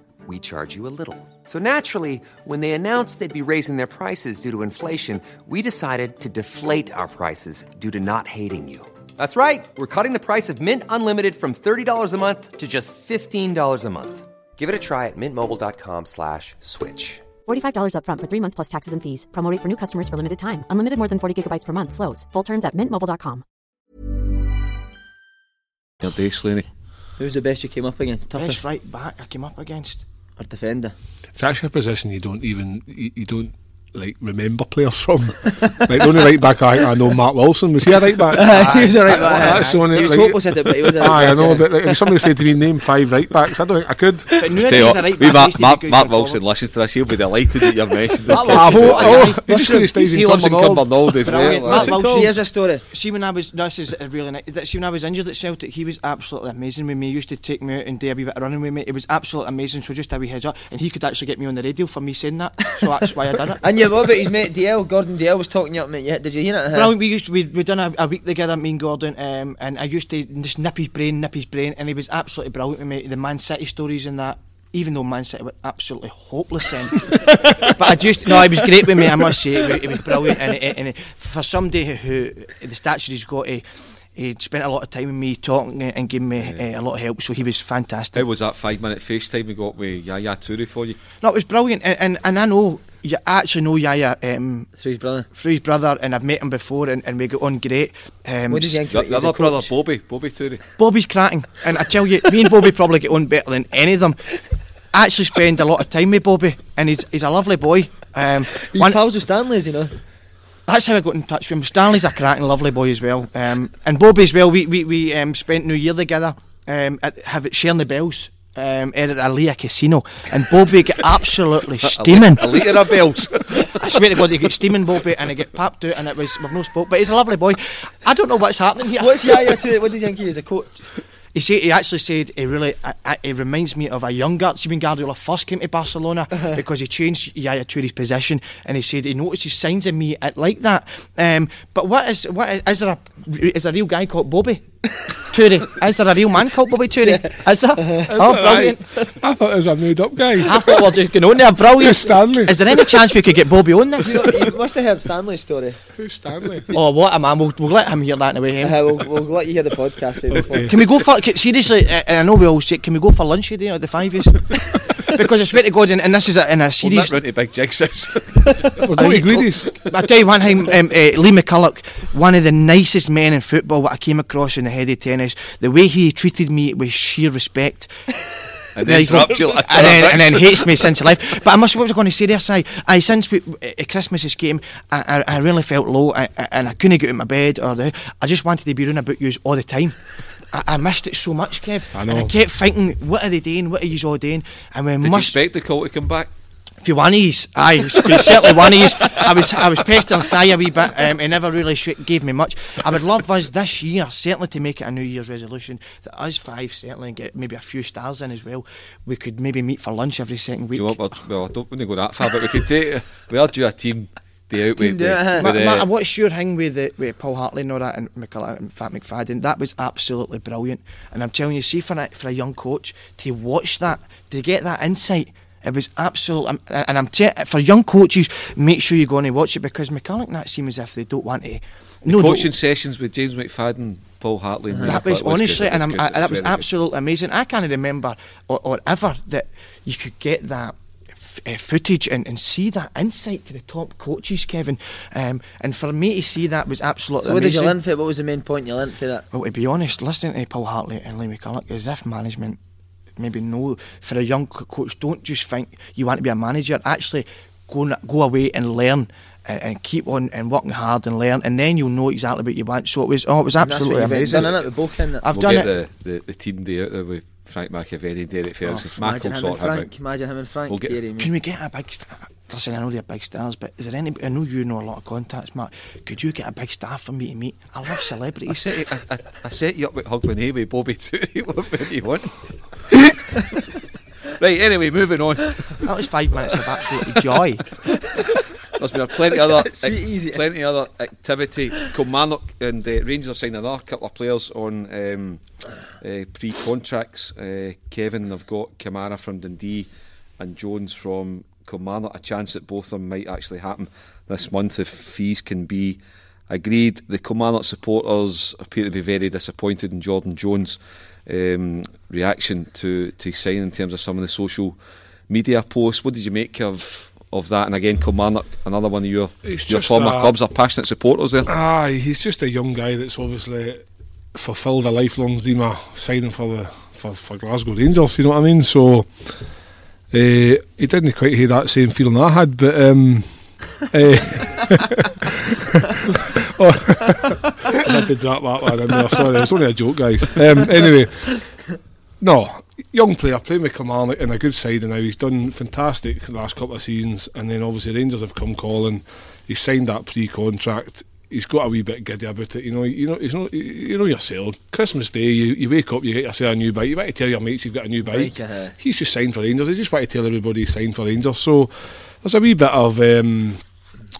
we charge you a little. So naturally, when they announced they'd be raising their prices due to inflation, we decided to deflate our prices due to not hating you. That's right. We're cutting the price of Mint Unlimited from $30 a month to just $15 a month. Give it a try at mintmobile.com slash switch. $45 upfront for three months plus taxes and fees. Promo rate for new customers for limited time. Unlimited more than 40 gigabytes per month. Slows. Full terms at mintmobile.com. Your day, Slaney. Who's the best you came up against? Best Toughest right back I came up against. Or defender? It's actually a position you don't even you, you don't like remember players from. like the only right back I, I know, Mark Wilson was he a right back? [laughs] he was a right back. That's the only, he was like- hopeless at it, but he was a right Aye, I know, but like, if somebody said to me, name five right backs, I don't think I could. But now Tell you he's what, right back. Mark, Mark, Mark Wilson forward. listens to this. He'll be delighted that you've mentioned Mark him. Ah, Wilson, well, aye, oh, he just got his stays in He lives in Cumbernauld. Cumbernauld as Brilliant. well. Mark That's- Wilson. Here's a story. See when I was this is a really nice. that- See when I was injured at Celtic, he was absolutely amazing with me. He used to take me out and do a wee bit of running with me. It was absolutely amazing. So just a wee heads up, and he could actually get me on the radio for me saying that. So that's why I done it. [laughs] And you what about his mate Dalziel? Gordon Dalziel was talking you up, mate. Yeah, did you hear it? Brilliant. We used to, we we done a, a week together, me and Gordon, um, and I used to just nip his brain, nip his brain, and he was absolutely brilliant with me. The Man City stories and that. Even though Man City were absolutely hopeless then, [laughs] but I just no, he was great with me. I must say, he was, he was brilliant, and, and, and for somebody who the stature he's got, he, he spent a lot of time with me talking and giving me uh, a lot of help. So he was fantastic. How was that five minute FaceTime we got with Yaya Toure for you? No, it was brilliant, and and, and I know you actually know Yaya um, Through his brother. through his brother, and I've met him before, and, and we got on great. Um, What did you think The, about the other brother. Bobby, Bobby Toure. Bobby's cracking, and I tell you, me and Bobby probably get on better than any of them. I actually spend a lot of time with Bobby, and he's he's a lovely boy. Um, He's one- pals with Stanley's, you know. that's how I got in touch with him. Stanley's a cracking, lovely boy as well, um, and Bobby as well. We we, we um, spent New Year together, um, at, have it sharing the bells. Um, at Alea casino, and Bobby get [laughs] absolutely steaming. A litre of bells. I swear to God, he get steaming Bobby, and he get papped out, and it was we've no spoke. But he's a lovely boy. I don't know what's happening here. What's Yaya to it? What does he think he is a coach? He said he actually said he really it reminds me of a. See when Guardiola first came to Barcelona because he changed Yaya Touré's position, and he said he notices signs in me at like that. Um, but what is what is, is there a is there a real guy called Bobby? Toure. Is there a real man called Bobby Toure? Is there? oh, brilliant. I thought it was a made up guy. I thought we were just going on there. Brilliant. Who's Stanley? Is there any chance we could get Bobby on this? You, you must have heard Stanley's story. Who's Stanley? oh, what a man. We'll, we'll let him hear that in a way. Uh, we'll, we'll let you hear the podcast. Baby, before. Can we go for can- seriously? uh, I know we all say, can we go for lunch today at the five years? Because I swear to God, and, and this is a, in a Well, series. that round to big jigsaws. We're going to Guidi's. I tell you one time, um, uh, Lee McCulloch, one of the nicest men in football that I came across in the head of tennis. The way he treated me was sheer respect. [laughs] and There then you go. interrupt you like and, then, and then hates me since life. But I must. What was I going to say there, Si? I since we, uh, Christmas's came, I, I, I really felt low, I, I- and I couldn't get out of my bed, or the, I just wanted to be running about you all the time. I, I missed it so much, Kev. I And I kept thinking, what are they doing? What are you all doing? And we Did you must. expect the call to come back? If you one of yous, aye, if you certainly one of yous. I was, I was pestering Si a wee bit. Um, he never really sh- gave me much. I would love us this year, certainly to make it a New Year's resolution that us five certainly and get maybe a few stars in as well. We could maybe meet for lunch every second Do week. you know what? Well, I don't want to go that far, but we could take. We are due a team day out with, day out, with, Ma- with, ma- uh, what's your thing with the, with Paul Hartley and all that and McCulloch and Fat McFadden? That was absolutely brilliant. And I'm telling you, see for a, for a young coach to watch that, to get that insight, it was absolute. um, And I'm te- for young coaches, make sure you go on and watch it because McCulloch and that seem as if they don't want to. No, don't- coaching sessions with James McFadden, Paul Hartley. and that was honestly, and it I'm, I, that was very good. absolutely amazing. I can't remember or, or ever that you could get that f- uh, footage and, and see that insight to the top coaches, Kevin. Um, and for me to see that was absolutely So what did you learn for it? What was the main point you learnt for that? Well, to be honest, listening to Paul Hartley and Lee McCulloch, as if management maybe know for a young coach, don't just think you want to be a manager. Actually, go go away and learn. And, and keep on and working hard and learn, and then you'll know exactly what you want. So it was, oh, it was absolutely what you've amazing. done, innit, with both in it. I've we'll done get it. The, the, the team day out there with Frank McAvey, Derek Ferguson. Oh, Mac will imagine him sort and him out. Frank. Imagine him and Frank. We'll get- Gary. Can we get a big star? Listen, I know they're big stars, but is there any? I know you know a lot of contacts, Mark. Could you get a big star for me to meet? I love I celebrities. set, you, I, I, I set you up with Hugland Hay with Bobby Toure. [laughs] what do you want? [laughs] right, anyway, moving on. that was five minutes of absolute joy. There's been plenty other [laughs] Sweet, easy. plenty other activity. Kilmarnock and uh, Rangers have signed another couple of players on um, uh, pre-contracts. Uh, Kevin, they've got Kamara from Dundee and Jones from Kilmarnock. A chance that both of them might actually happen this month if fees can be agreed. The Kilmarnock supporters appear to be very disappointed in Jordan Jones' um, reaction to to signing in terms of some of the social media posts. What did you make of? Of that, and again, Kilmarnock, another one of your It's your former that- clubs are passionate supporters there. Aye, he's just a young guy that's obviously fulfilled a lifelong dream of signing for the for, for Glasgow Rangers. You know what I mean? So uh, he didn't quite have that same feeling I had, but. Um, [laughs] [laughs] oh, I drop that one in there. Sorry, it was only a joke, guys. Um, anyway, no, young player, playing with Kilmarnock in a good side, and now he's done fantastic the last couple of seasons. And then obviously Rangers have come calling. He signed that pre-contract. He's got a wee bit giddy about it, you know. You know, you know, you know yourself. Christmas Day, you, you wake up, you get yourself a new bike. You want to tell your mates you've got a new bike. Uh-huh. He's just signed for Rangers. He just want to tell everybody he's signed for Rangers. So there's a wee bit of um,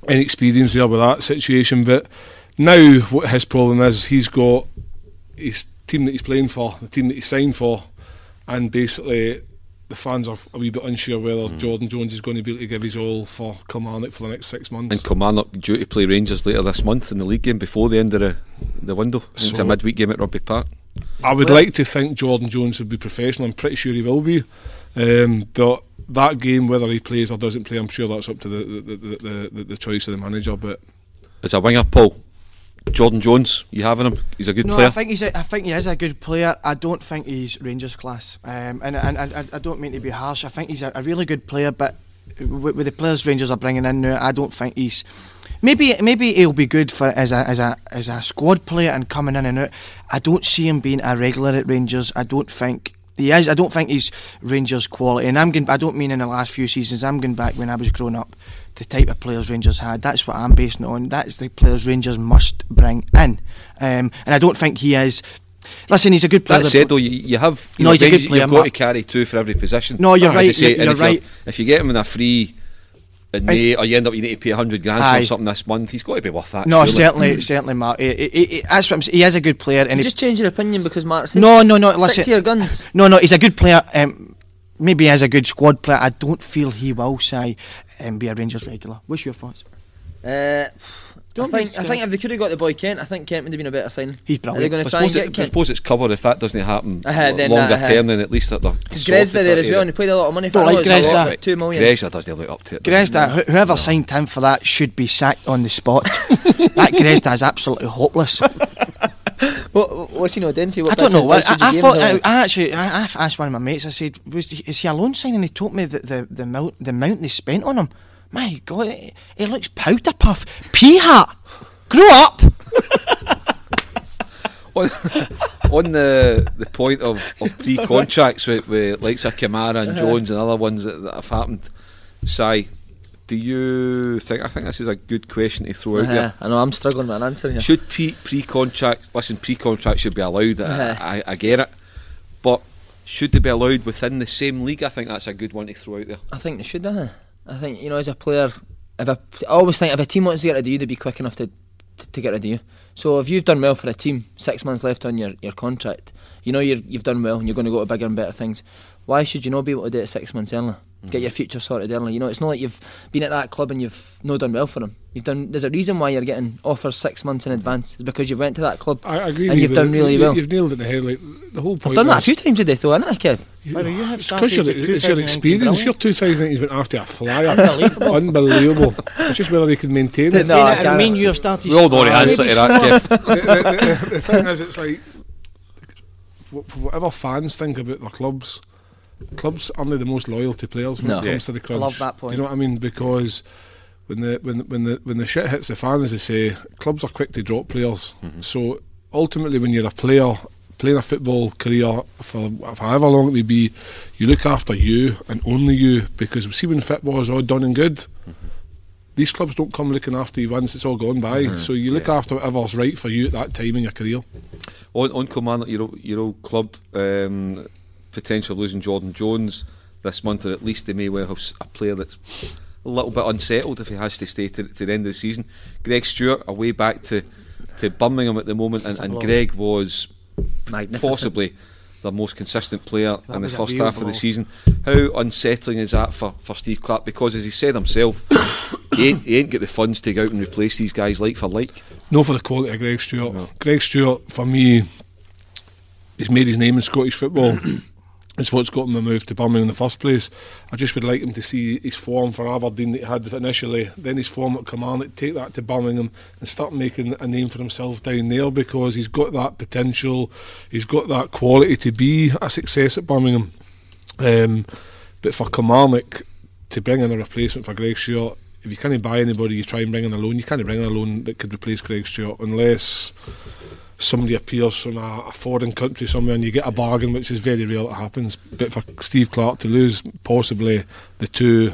inexperience there with that situation. But now, what his problem is, he's got his team that he's playing for, the team that he signed for, and basically the fans are a wee bit unsure whether Mm. Jordan Jones is going to be able to give his all for Kilmarnock for the next six months. And Kilmarnock due to play Rangers later this month in the league game before the end of the, the window. I think it's a midweek game at Rugby Park. I would like to think Jordan Jones would be professional. I'm pretty sure he will be. Um, but that game, whether he plays or doesn't play, I'm sure that's up to the the, the, the, the, the choice of the manager. But As a winger, Paul, Jordan Jones, you having him? He's a good no, player. I think he's. A, I think he is a good player. I don't think he's Rangers class. Um, and and, and I- I don't mean to be harsh. I think he's a, a really good player, but with, with the players Rangers are bringing in now, I don't think he's. Maybe maybe he'll be good for as a as a as a squad player and coming in and out. I don't see him being a regular at Rangers. I don't think. He is. I don't think he's Rangers quality, and I'm going. I don't mean in the last few seasons. I'm going back when I was growing up. The type of players Rangers had. That's what I'm basing it on. That's the players Rangers must bring in, um, and I don't think he is Listen, he's a good player. That said, though, you, you have you No, know, he's a good player, you've got to carry two for every position. No, you're right, say, you're- you're if you're- right. If you get him in a free in May, or you end up you need to pay hundred grand Aye. for something this month, he's got to be worth that. no, surely. certainly, certainly, Mark. He, he, he, that's what I'm saying. He is a good player, and You just change your opinion because Mark said no, no, no. Stick Listen, to your guns. no, no. He's a good player. Um, maybe he is a good squad player. I don't feel he will say um, be a Rangers regular. What's your thoughts? Uh, I Don't think I think if they could have got the boy Kent, I think Kent would have been a better sign. He's Are they brilliant. going to try and suppose, get it, I Kent? suppose it's covered if that doesn't happen Uh-huh, then longer that, uh, term. Then at least they're, they're Because sorted Grezda there as for well, it. and he paid a lot of money for Don't like I know it's lot, Two million. Grezda doesn't look up to it. does he? Grezda, wh- whoever signed him for that should be sacked on the spot. that Grezda is absolutely hopeless. [laughs] What, what's he not doing for you? I don't know what. I, I thought. I. I actually, I, I asked one of my mates. I said, "Was he- is he a loan signing?" And he told me that the the amount the amount they spent on him. My God, he, he looks powder puff, pea hat. Grow up. [laughs] on, on the the point of, of pre contracts with, with likes of Kamara and uh-huh. Jones and other ones that, that have happened, Si, do you think? I think this is a good question to throw out Uh-huh. there. I know I'm struggling with an answer here. Should pre pre contract? Listen, pre contract should be allowed. Uh-huh. I, I, get it, but should they be allowed within the same league? I think that's a good one to throw out there. I think they should. Uh, I think you know, as a player, if a, I always think if a team wants to get rid of you, they'd be quick enough to, to to get rid of you. So if you've done well for a team, six months left on your, your contract, you know you're, you've done well and you're going to go to bigger and better things. Why should you not be able to do it six months earlier? Get your future sorted early. You know, it's not like you've been at that club and you've not done well for them. You've done. There's a reason why you're getting offers six months in advance. It's because you went to that club I I agree and you've done but really you, well. You've nailed it in the head. Like the whole point. I've done that a few times today, though, haven't I, Kev? Well, you have It's because you're, started the it's your 2019 experience. Your brilliant. 2019's been after a flyer. Unbelievable. Unbelievable. It's just whether they can maintain it. No, I and can't. mean you have started. We all know the answer to that, Kev. the, the, the, the thing is, it's like whatever fans think about their clubs, clubs aren't the most loyal to players when No. it comes to the crunch. I love that point. You know what I mean? Because when the when when the when the shit hits the fan, as they say, clubs are quick to drop players. Mm-hmm. So ultimately, when you're a player playing a football career for, for however long it may be, you look after you and only you. Because we see when football is all done and good. Mm-hmm. These clubs don't come looking after you once it's all gone by. Mm-hmm. So you look after whatever's right for you at that time in your career. on on Kilmarnock, your old, your old club, um, potential losing Jordan Jones this month, or at least they may well have a player that's a little bit unsettled if he has to stay to, to the end of the season. Greg Stewart away back to to Birmingham at the moment, and, and Greg was possibly the most consistent player That in the first real half of the season. How unsettling is that for, for Steve Clarke? Because as he said himself, [coughs] he ain't, he ain't get the funds to go out and replace these guys like for like. No, for the quality of Greg Stewart. Greg Stewart, for me, he's made his name in Scottish football. It's what's got him a move to Birmingham in the first place. I just would like him to see his form for Aberdeen that he had initially, then his form at Kilmarnock, take that to Birmingham and start making a name for himself down there because he's got that potential, he's got that quality to be a success at Birmingham. Um, but for Kilmarnock to bring in a replacement for Greg Stewart, if you can't buy anybody, you try and bring in a loan. You can't bring in a loan that could replace Greg Stewart unless somebody appears from a, a foreign country somewhere and you get a bargain, which is very rare that happens. But for Steve Clarke to lose possibly the two,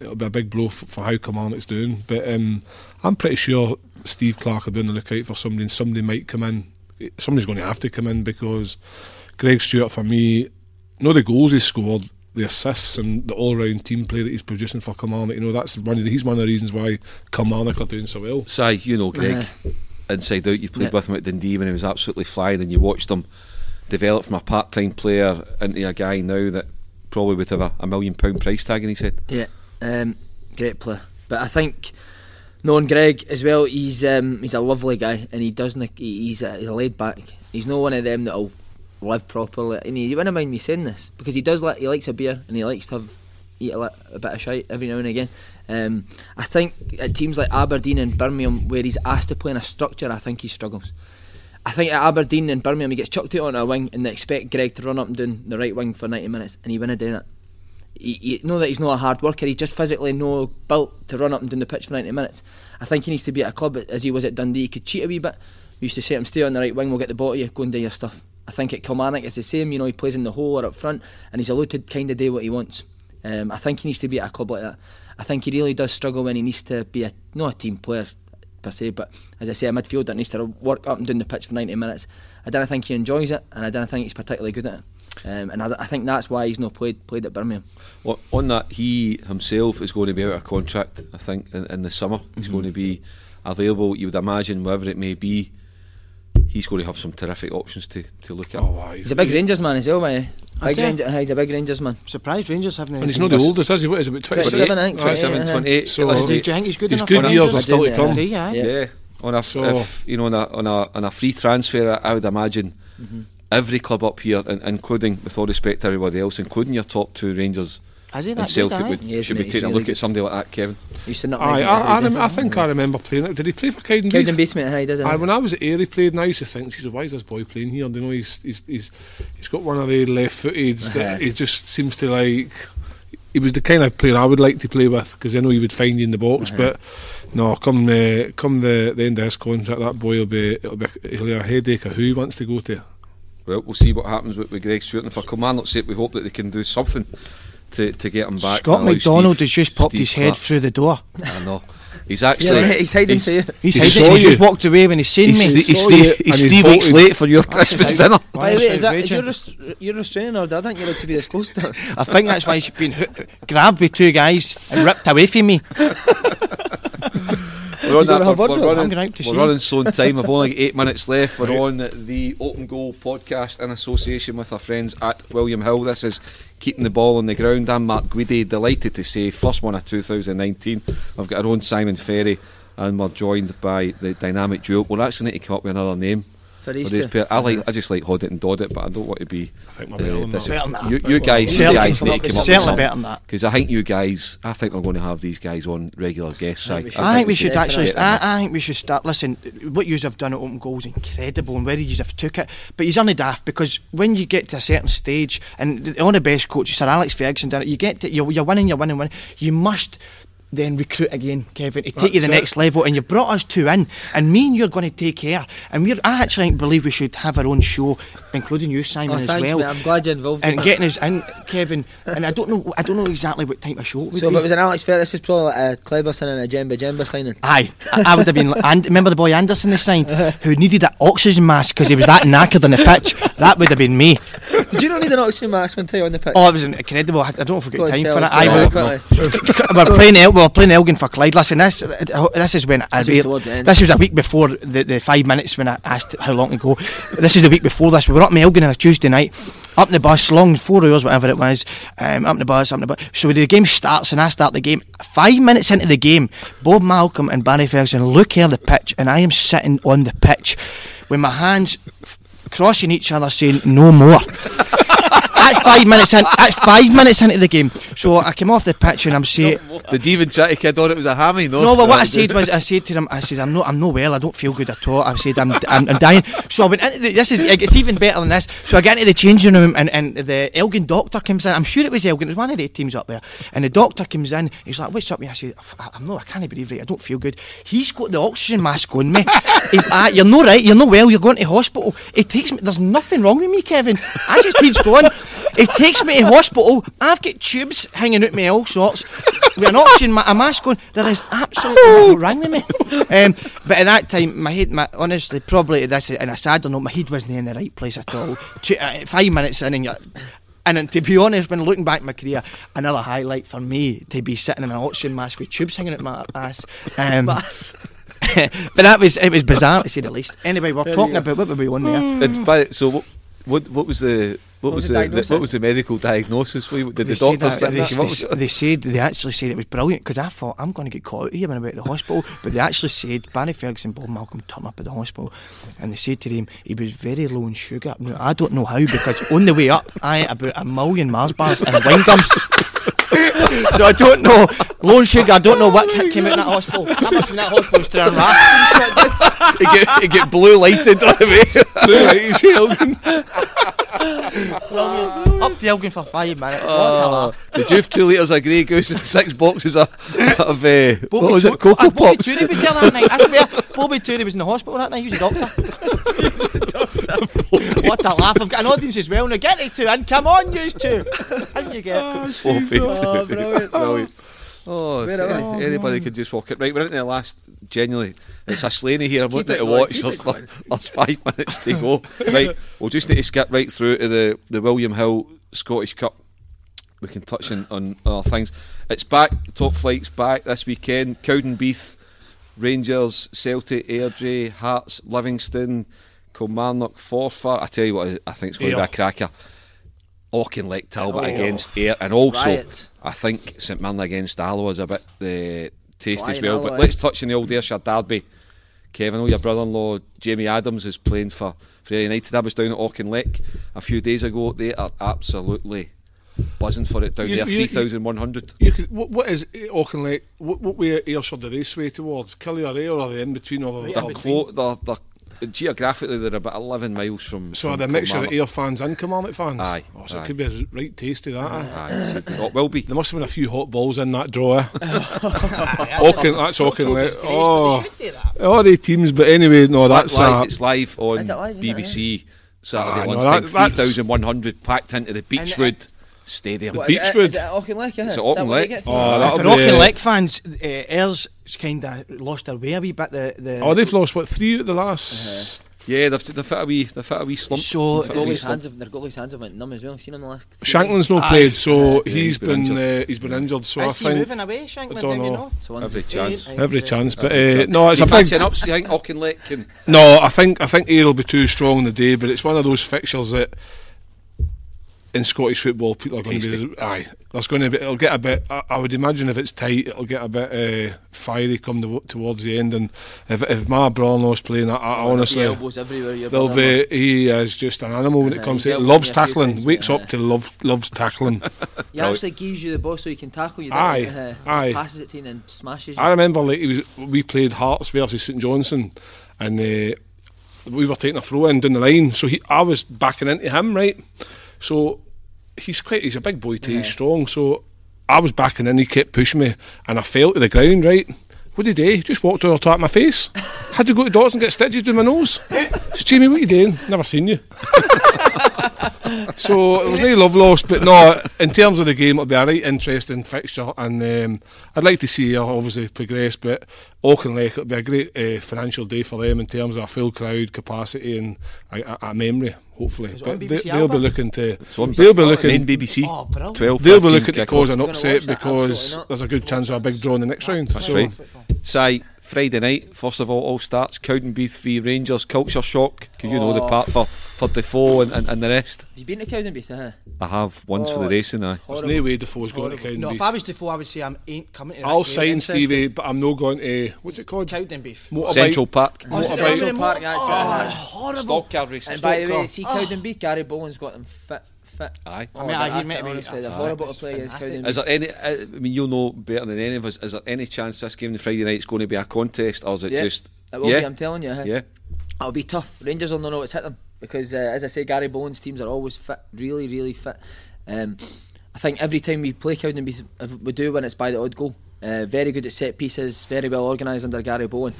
it'll be a big blow for, for how Kilmarnock's doing. But um, I'm pretty sure Steve Clarke will be on the lookout for somebody, and somebody might come in. Somebody's going to have to come in because Greg Stewart, for me, no the goals he scored, the assists and the all-round team play that he's producing for Kilmarnock. You know that's one of the, he's one of the reasons why Kilmarnock are doing so well. Si, you know Greg inside out. You played Yeah. with him at Dundee when he was absolutely flying, and you watched him develop from a part-time player into a guy now that probably would have a, a million pound price tag in his head. Yeah, um, great player. But I think knowing Greg as well, he's um, he's a lovely guy, and he doesn't. He's a, he's a laid back. He's not one of them that'll live properly. And he, you wouldn't mind me saying this because he does like he likes a beer and he likes to have eat a, a bit of shite every now and again. Um, I think at teams like Aberdeen and Birmingham, where he's asked to play in a structure, I think he struggles. I think at Aberdeen and Birmingham, he gets chucked out onto a wing and they expect Greg to run up and down the right wing for 90 minutes, and he wouldn't do that he, he know that he's not a hard worker. He's just physically no built to run up and down the pitch for 90 minutes. I think he needs to be at a club as he was at Dundee. He could cheat a wee bit. We used to say him, stay on the right wing, we'll get the ball to you, go and do your stuff. I think at Kilmarnock it's the same. You know, he plays in the hole or up front, and he's allowed to kind of do what he wants. Um, I think he needs to be at a club like that. I think he really does struggle when he needs to be a not a team player, per se. But as I say, a midfielder that needs to work up and down the pitch for 90 minutes. I don't think he enjoys it, and I don't think he's particularly good at it. Um, and I, I, think that's why he's not played played at Birmingham. Well, on that, he himself is going to be out of contract. I think in, in the summer he's mm-hmm. going to be available. You would imagine, wherever it may be, he's going to have some terrific options to, to look at. Oh, wow, he's, he's, a big Rangers man as well, man. Big Ranger, he's a big Rangers man. Surprised Rangers haven't. And he's not the oldest, is he? What is it? About 27, I think. 27, 28. So, do you think he's good his enough? good years are still to come. Yeah. yeah. yeah. On a, so, if, you know, on a, on a on a free transfer, I would imagine mm-hmm. every club up here, including with all respect to everybody else, including your top two Rangers is he that Celtic good, would, yeah, should be taking a look at somebody like that, Kevin. Used to not Aye, I, I, rem- I think I remember playing it. Did he play for Cowden Cowden Basement, aye, did Aye, when I was at Ayr, he played, and I used to think, geez, why is this boy playing here? You know, he's he's he's, he's got one of the left footed that he just seems to like. He was the kind of player I would like to play with because I know he would find you in the box, uh-huh. but no, come the come the, the end of his contract, that boy will be it'll be he'll have a headache of who he wants to go to. Well, we'll see what happens with, with Greg Stewart, and for Kilmarnock's sake, we hope that they can do something to, to get him back. Scott McDonald has just popped Steve his head through the door. I know. He's actually yeah, he's hiding he's, He's, he's hiding. He's just walked away when he's seen he's, me. He's, he's, he's three weeks late for your Christmas dinner. By the way, is that is your rest- your restraining order? I think you're allowed to be this close to. I think that's why he's been grabbed by two guys and ripped away from me. [laughs] We're on that. We're, we're, running, we're running slow in time. We've only got eight [laughs] minutes left. We're on the Open Goal podcast in association with our friends at William Hill. This is keeping the ball on the ground. I'm Mark Guidi, delighted to say first one of 2019. I've got our own Simon Ferry, and we're joined by the dynamic duo. We'll actually need to come up with another name for these two. I like, I just like Hoddit and Doddit, but I don't want to be. I think we're better uh, than that. You, you guys, you guys need to come up certainly better than that. Because I think you guys, I think we're going to have these guys on regular guests. I, I, I think we should actually. I, I, think we should start. Listen, what you have done at Open Goals incredible, and where you have took it. But he's only daft because when you get to a certain stage, and one of the best coaches, Sir Alex Ferguson, done it. You get to, you're, you're winning, you're winning, winning. You must then recruit again, Kevin, to take That's you the it. next level. And you've brought us two in, and me and you're going to take care. And we're, I actually believe we should have our own show, including you, Simon, oh, as thanks, well. Mate, I'm glad you're involved. And in getting us in, Kevin. And I don't know, I don't know exactly what type of show it would so be. if it was an Alex Fair, this is probably like a Kleberson and a Djemba Djemba signing. Aye, I, I would have been. And remember the boy Anderson they signed, who needed that oxygen mask because he was that knackered on the pitch. That would have been me. Did you not need an oxygen mask when you on the pitch? Oh, it was incredible. I don't know if we got time for it. I [laughs] we're playing El- we were playing Elgin for Clyde. Listen, this this is when I this, was this was a week before the, the five minutes when I asked how long to go. This is the week before this. We were up in Elgin on a Tuesday night. Up in the bus, long four hours, whatever it was. Um, up in the bus, up in the bus. So the game starts, and I start the game. Five minutes into the game, Bob Malcolm and Barry Ferguson look here the pitch, and I am sitting on the pitch with my hands crossing each other, saying no more. [laughs] that's five minutes in. That's five minutes into the game. So I came off the pitch and I'm [laughs] saying, "Did you even try to kid on it was a hammy?" No. No, but what I said was, I said to him, I said, "I'm not, I'm not well. I don't feel good at all." I said, "I'm, I'm, I'm dying." So I went into the, this is it's even better than this. So I get into the changing room and, and the Elgin doctor comes in. I'm sure it was Elgin. It was one of the teams up there. And the doctor comes in. He's like, "What's up?" Me, I said, "I'm not. I can't believe it. I don't feel good." He's got the oxygen mask on me. He's like, ah, "You're not right. You're not well. You're going to hospital." It takes me. There's nothing wrong with me, Kevin. I just keeps going. It takes me to hospital. I've got tubes hanging out my all sorts with an oxygen ma- a mask on. There is absolutely nothing wrong with me. Um, but at that time, my head, my, honestly, probably this, and a sadder note, my head wasn't in the right place at all. Two, uh, five minutes in, and you're. And to be honest, when looking back at my career, another highlight for me to be sitting in an oxygen mask with tubes hanging out my ass. Um, [laughs] but that was it was bizarre to say the least. Anyway, we're talking about what were we on there? so what, what, what was the what, was, was the, the, what was the medical diagnosis for you? Did they the doctors that, they, they, they, said they actually said it was brilliant because I thought I'm going to get caught out here when I'm at the hospital, [laughs] but they actually said Barry Ferguson, Bob Malcolm turned up at the hospital, and they said to him he was very low in sugar. Now I don't know how because on the way up I ate about a million Mars bars and wine gums. [laughs] so I don't know. Low sugar, I don't know what came out in that hospital. I must in that hospital around. he get, get blue lighted on [laughs] me. blue lighted [laughs] up the Elgin for five minutes. Oh, did you have two litres of Grey Goose and six boxes of, of uh, what was it, Coco uh, Pops? Bobby Touré was there that night. I swear, [laughs] Bobby Touré was in the hospital that night. He was a doctor. [laughs] what a laugh! I've got an audience as well. Now get it two and come on, you two. How you get? Oh, oh, brilliant. brilliant. Oh, Where any- anybody could just walk it. Right, we're into the last. Genuinely, it's a Slaney here. I'm looking at the watch. There's, there's five minutes to go. [laughs] Right, we'll just need to skip right through to the, the William Hill Scottish Cup. We can touch on, on other things. It's back. Top flight's back this weekend. Cowdenbeath, Rangers, Celtic, Airdrie, Hearts, Livingston, Kilmarnock, Forfar. I tell you what, I think it's going to be a cracker. Auchinleck Talbot against Ayr, and also Riot. I think St Mirren against Alloa is a bit uh, tasty as well. Alloa, But let's touch on the old Ayrshire derby. Kevin, oh, your brother-in-law Jamie Adams is playing for for Ayr United. I was down at Auchinleck a few days ago. They are absolutely buzzing for it down You- there. you- you- Three thousand one hundred. You could, what, what is Auchinleck? What, what way Ayrshire do they sway towards? Killie or are they in between? Or Right they're, in between. clo- they're, they're geographically they're about eleven miles from. so from are they a mixture of Kilmarnock. Ayr fans and Kilmarnock fans? Aye, Oh, so aye. it could be a right tasty that. eh? Aye, oh, it will be. There must have been a few hot balls in that draw. eh? Auchin, [laughs] that's Auchinleck. Oh, oh, they teams. But anyway, no, that's live, uh, it's live on it live, is it, BBC Saturday Ah, no, that- 3,100 packed into the Beechwood Stadium. What, is it- Beechwood. Is it Auchinleck? Yeah? It's Is at that Auchinleck. Oh, that'll For be, Auchinleck fans, uh, Ayers kind of lost their way a wee bit. The, the oh, they've lost what three at the last. yeah, they've, they've hit a wee, they've hit a wee slump. So- They've hit a wee Goalie's slump. hands have, their goalie's hands have went numb as well. I've seen him the last. three Shanklin's not played, so Yeah, he's he's been been injured. uh, he's been injured. So I is he think moving away, Shanklin? I don't Do you know. know? So Every chance. Aye. every chance. But uh, no, it's a big. fancy an upset? I think Auchinleck can. No, [laughs] I think I think Ayr will be too strong in the day, but it's one of those fixtures that in Scottish football people are going to be. Aye, there's going to be. It'll get a bit. I, I would imagine if it's tight, it'll get a bit uh, fiery come the, towards the end. And if if my brother-in-law's playing, I, I There'll honestly. elbows everywhere. There'll be. He is just an animal when it comes he's to it. elbowed Loves me a few tackling. times, wakes up uh, to love loves tackling. [laughs] He actually gives you the ball so he can tackle you. Aye, he? Uh, aye. Passes it to you and then smashes you. I remember like he was, we played Hearts versus St Johnstone, and uh, we were taking a throw in down the line. So he, I was backing into him, right? So he's quite, he's a big boy too, he's strong. So I was backing in, he kept pushing me, and I fell to the ground, right? What did he do? Just walked over to my face. [laughs] Had to go to doctors and get stitches down my nose. So Jamie, what are you doing? Never seen you. [laughs] so it was no love lost, but no. In terms of the game, it'll be a right interesting fixture, and um, I'd like to see her obviously progress. But Auchinleck, it'll be a great uh, financial day for them in terms of a full crowd capacity and a, a, a memory, hopefully. But they, they'll be looking to. It's on They'll be main looking. BBC. Oh, 12, They'll be 15 looking to kick-off. cause an upset because there's a good chance of a big draw in the next round. That's so right. Si, Friday night, first of all, all starts. Cowdenbeath v Rangers, culture shock, because you know the part for, for Defoe and, and, and the rest. Have you been to Cowdenbeath? Uh-huh. I have once for Oh, the racing, aye. There's no way Defoe's going to Cowdenbeath. No, if I was Defoe, I would say I ain't coming to I'll game. sign Interested. Stevie, but I'm not going to. What's it called? Cowdenbeath. Motorbike. Central Park. Oh, Motorbike. Central Central Park, Park? that's Oh, it. that's horrible. Stock car racing. And by the way, car. see Cowdenbeath, Gary Bollan's got them fit. Fit. Aye. Oh, I mean, they're aye, he might be- honestly, they're horrible to play against fantastic. Cowdenbeath. Is there any? I mean, you'll know better than any of us. Is there any chance this game on Friday night is going to be a contest, or is it Yeah, just? It will yeah, be, I'm telling you. uh-huh. yeah. It'll be tough. Rangers will not know what's hit them because, uh, as I say, Gary Bollan's teams are always fit, really, really fit. Um, I think every time we play Cowdenbeath, if we do when it's by the odd goal. Uh, very good at set pieces, very well organised under Gary Bollan,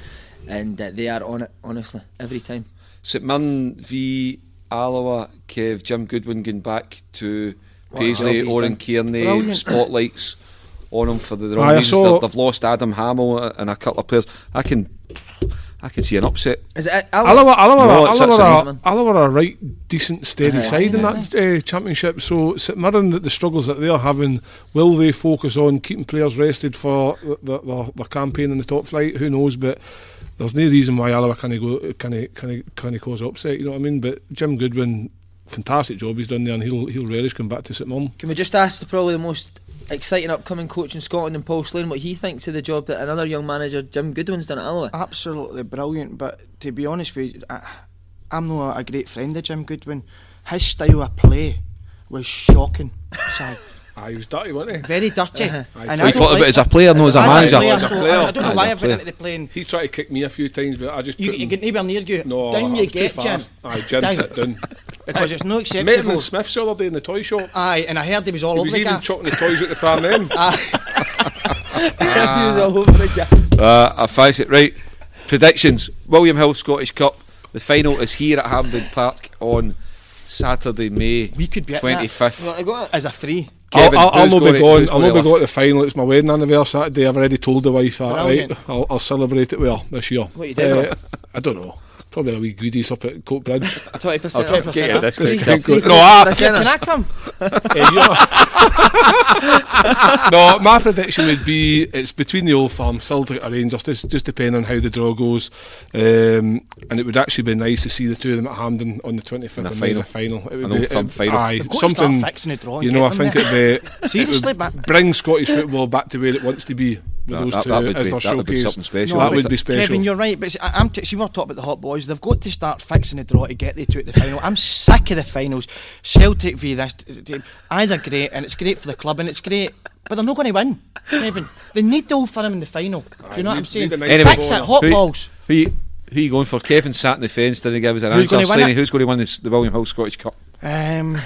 and uh, they are on it, honestly, every time. St Mirren v Alloa, Kev, Jim Goodwin going back to What Paisley, job he's Oran done. Kearney, Brilliant. spotlights on him for the wrong I reasons. saw- They've, they've lost Adam Hammill and a couple of players. I can, I can see an upset. Is it? Alloa, Alloa, Alloa, it's Alloa, are- Alloa are a right decent, steady Aye. side in that uh, championship. So St Mirren, the, the struggles that they're having, will they focus on keeping players rested for the, the, the, the campaign in the top flight? Who knows? But there's no reason why Alloa can't go, can't, can't, can't cause upset. You know what I mean? But Jim Goodwin, fantastic job he's done there, and he'll he'll relish coming back to St Mirren. Can we just ask the, probably the most exciting upcoming coach in Scotland and Paul Slane what he thinks of the job that another young manager, Jim Goodwin's done at Alloa? Absolutely brilliant, but to be honest with you, I, I'm not a great friend of Jim Goodwin. His style of play was shocking. [laughs] Sorry. Ah, he was dirty, wasn't he? Very dirty. Aye. And So I you don't talking about as a player, no as a As manager? player, As a player. I, I don't know As why a I've been into the playing. He tried to kick me a few times, but I just You, put you him- get neighbour near you. no, down you was too get, Jim. Aye, Jim, Down. sit down. Because it's not Met him in Smyths the other day in the toy shop. Aye, and I heard he was all He over was the even gaff. chucking the toys at the pram then. [laughs] Aye, [laughs] he was all over the gap. Uh, I fancy it right. Predictions: William Hill Scottish Cup. The final is here at Hampden Park on Saturday, May We could be at that. fifth. You want? As a free. Kevin, I'll, I'll, I'll not be gonna- going. I'll gonna not be going to the final. It's my wedding anniversary Saturday. I've already told the wife that. Brilliant. Right, I'll, I'll celebrate it well this year. What you doing? Uh, I don't know. Probably a wee goodies up at Coatbridge. Twenty percent. Okay, okay, yeah, that's Just good. can't no, I, Can I come? [laughs] [laughs] no, my prediction would be it's between the old firm, Celtic or Rangers, just, just depending on how the draw goes. Um, and it would actually be nice to see the two of them at Hampden on the 25th a of May in a final. final. It An would old be, it- final. Aye, They've to something. start fixing the draw You know, I get them think it'd be. Seriously, it but- would bring Scottish football back to where it wants to be with That- those that- two that would as be- their that would be showcase. something special. that would be special. Kevin, you're right, but see, I, I'm t- see, we're talking about the hot boys. They've got to start fixing the draw to get they to the final. I'm sick of the finals. Celtic v this team. Either great, and it's great for the club, and it's great, but they're not going to win. Kevin, they need the old firm in the final. Do you know what I'm saying? nice Anyway, Fix it, hot who, balls. Who, you- who you going for? Kevin sat in the fence, didn't give us an Who's answer. gonna win Slaney, who's going to win this, the William Hill Scottish Cup? Um,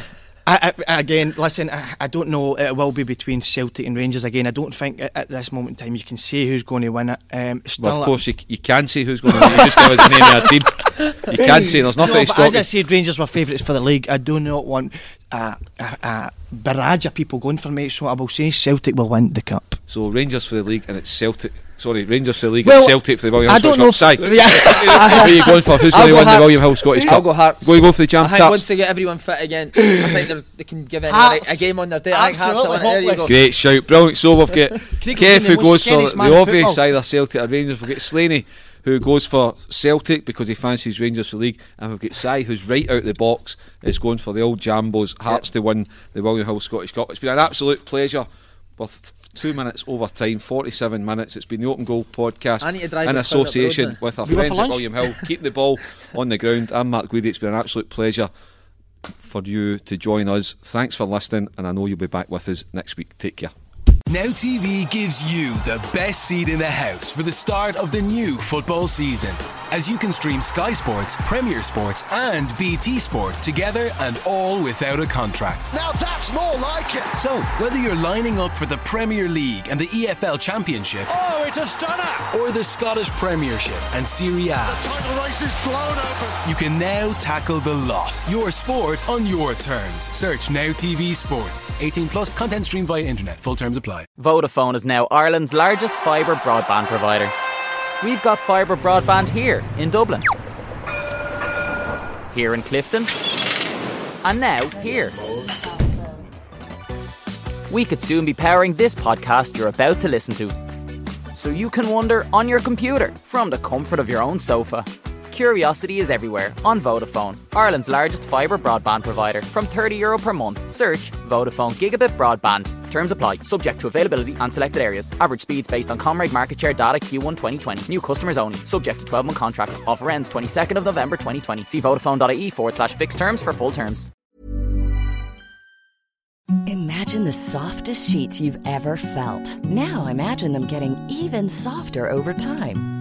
I, I, again, listen, I, I don't know. It will be between Celtic and Rangers again. I don't think at, at this moment in time you can say who's going to win it. Um, still, Well, of course, you, you can say who's going to win. You just give us the name of a team. You [laughs] can say there's nothing no, to stop as you. I said, Rangers were favourites for the league. I do not want a, a, a barrage of people going for me, so I will say Celtic will win the cup. So Rangers for the league and it's Celtic. Sorry, Rangers for the league Well, and Celtic for the William I Hill don't Scottish Cup. know if- Si, [laughs] Yeah. who are you going for? Who's going to go win the Hearts. William Hill Scottish Cup? I'll go Hearts. Going to go for the I think taps. once they get everyone fit again, I think they're- can give anyone Hearts. a game on their day. I think Hearts Absolutely will win it. There you go. Great shout, brilliant. So we've got [laughs] Craig Kev who goes for the obvious, football. either Celtic or Rangers. We've got Slaney who goes for Celtic because he fancies Rangers for the league, and we've got Si who's right out the box is going for the old Jambos Hearts to win the William Hill Scottish Cup. It's been an absolute pleasure. With two minutes over time, 47 minutes. It's been the Open Goal podcast I need to drive in this further up the road association with our You friends at? William Hill. Keep the ball on the ground. I'm Mark Guidi. It's been an absolute pleasure for you to join us. Thanks for listening, and I know you'll be back with us next week. Take care. Now TV gives you the best seat in the house for the start of the new football season. As you can stream Sky Sports, Premier Sports, and BT Sport together and all without a contract. Now that's more like it. So, whether you're lining up for the Premier League and the EFL Championship, Oh, it's a stunner. or the Scottish Premiership and Serie A, Title race is blown open. you can now tackle the lot. Your sport on your terms. Search Now TV Sports. 18 plus content streamed via internet. Full terms apply. Vodafone is now Ireland's largest fibre broadband provider. We've got fibre broadband here in Dublin, here in Clifden, and now here. We could soon be powering this podcast you're about to listen to. So you can wonder on your computer from the comfort of your own sofa. Curiosity is everywhere on Vodafone, Ireland's largest fibre broadband provider. From €30 Euro per month, search Vodafone Gigabit Broadband. Terms apply, subject to availability and selected areas. Average speeds based on ComReg market share data Q1 2020. New customers only, subject to 12 month contract. Offer ends 22nd of November 2020. See Vodafone.ie forward slash fixed terms for full terms. Imagine the softest sheets you've ever felt. Now imagine them getting even softer over time.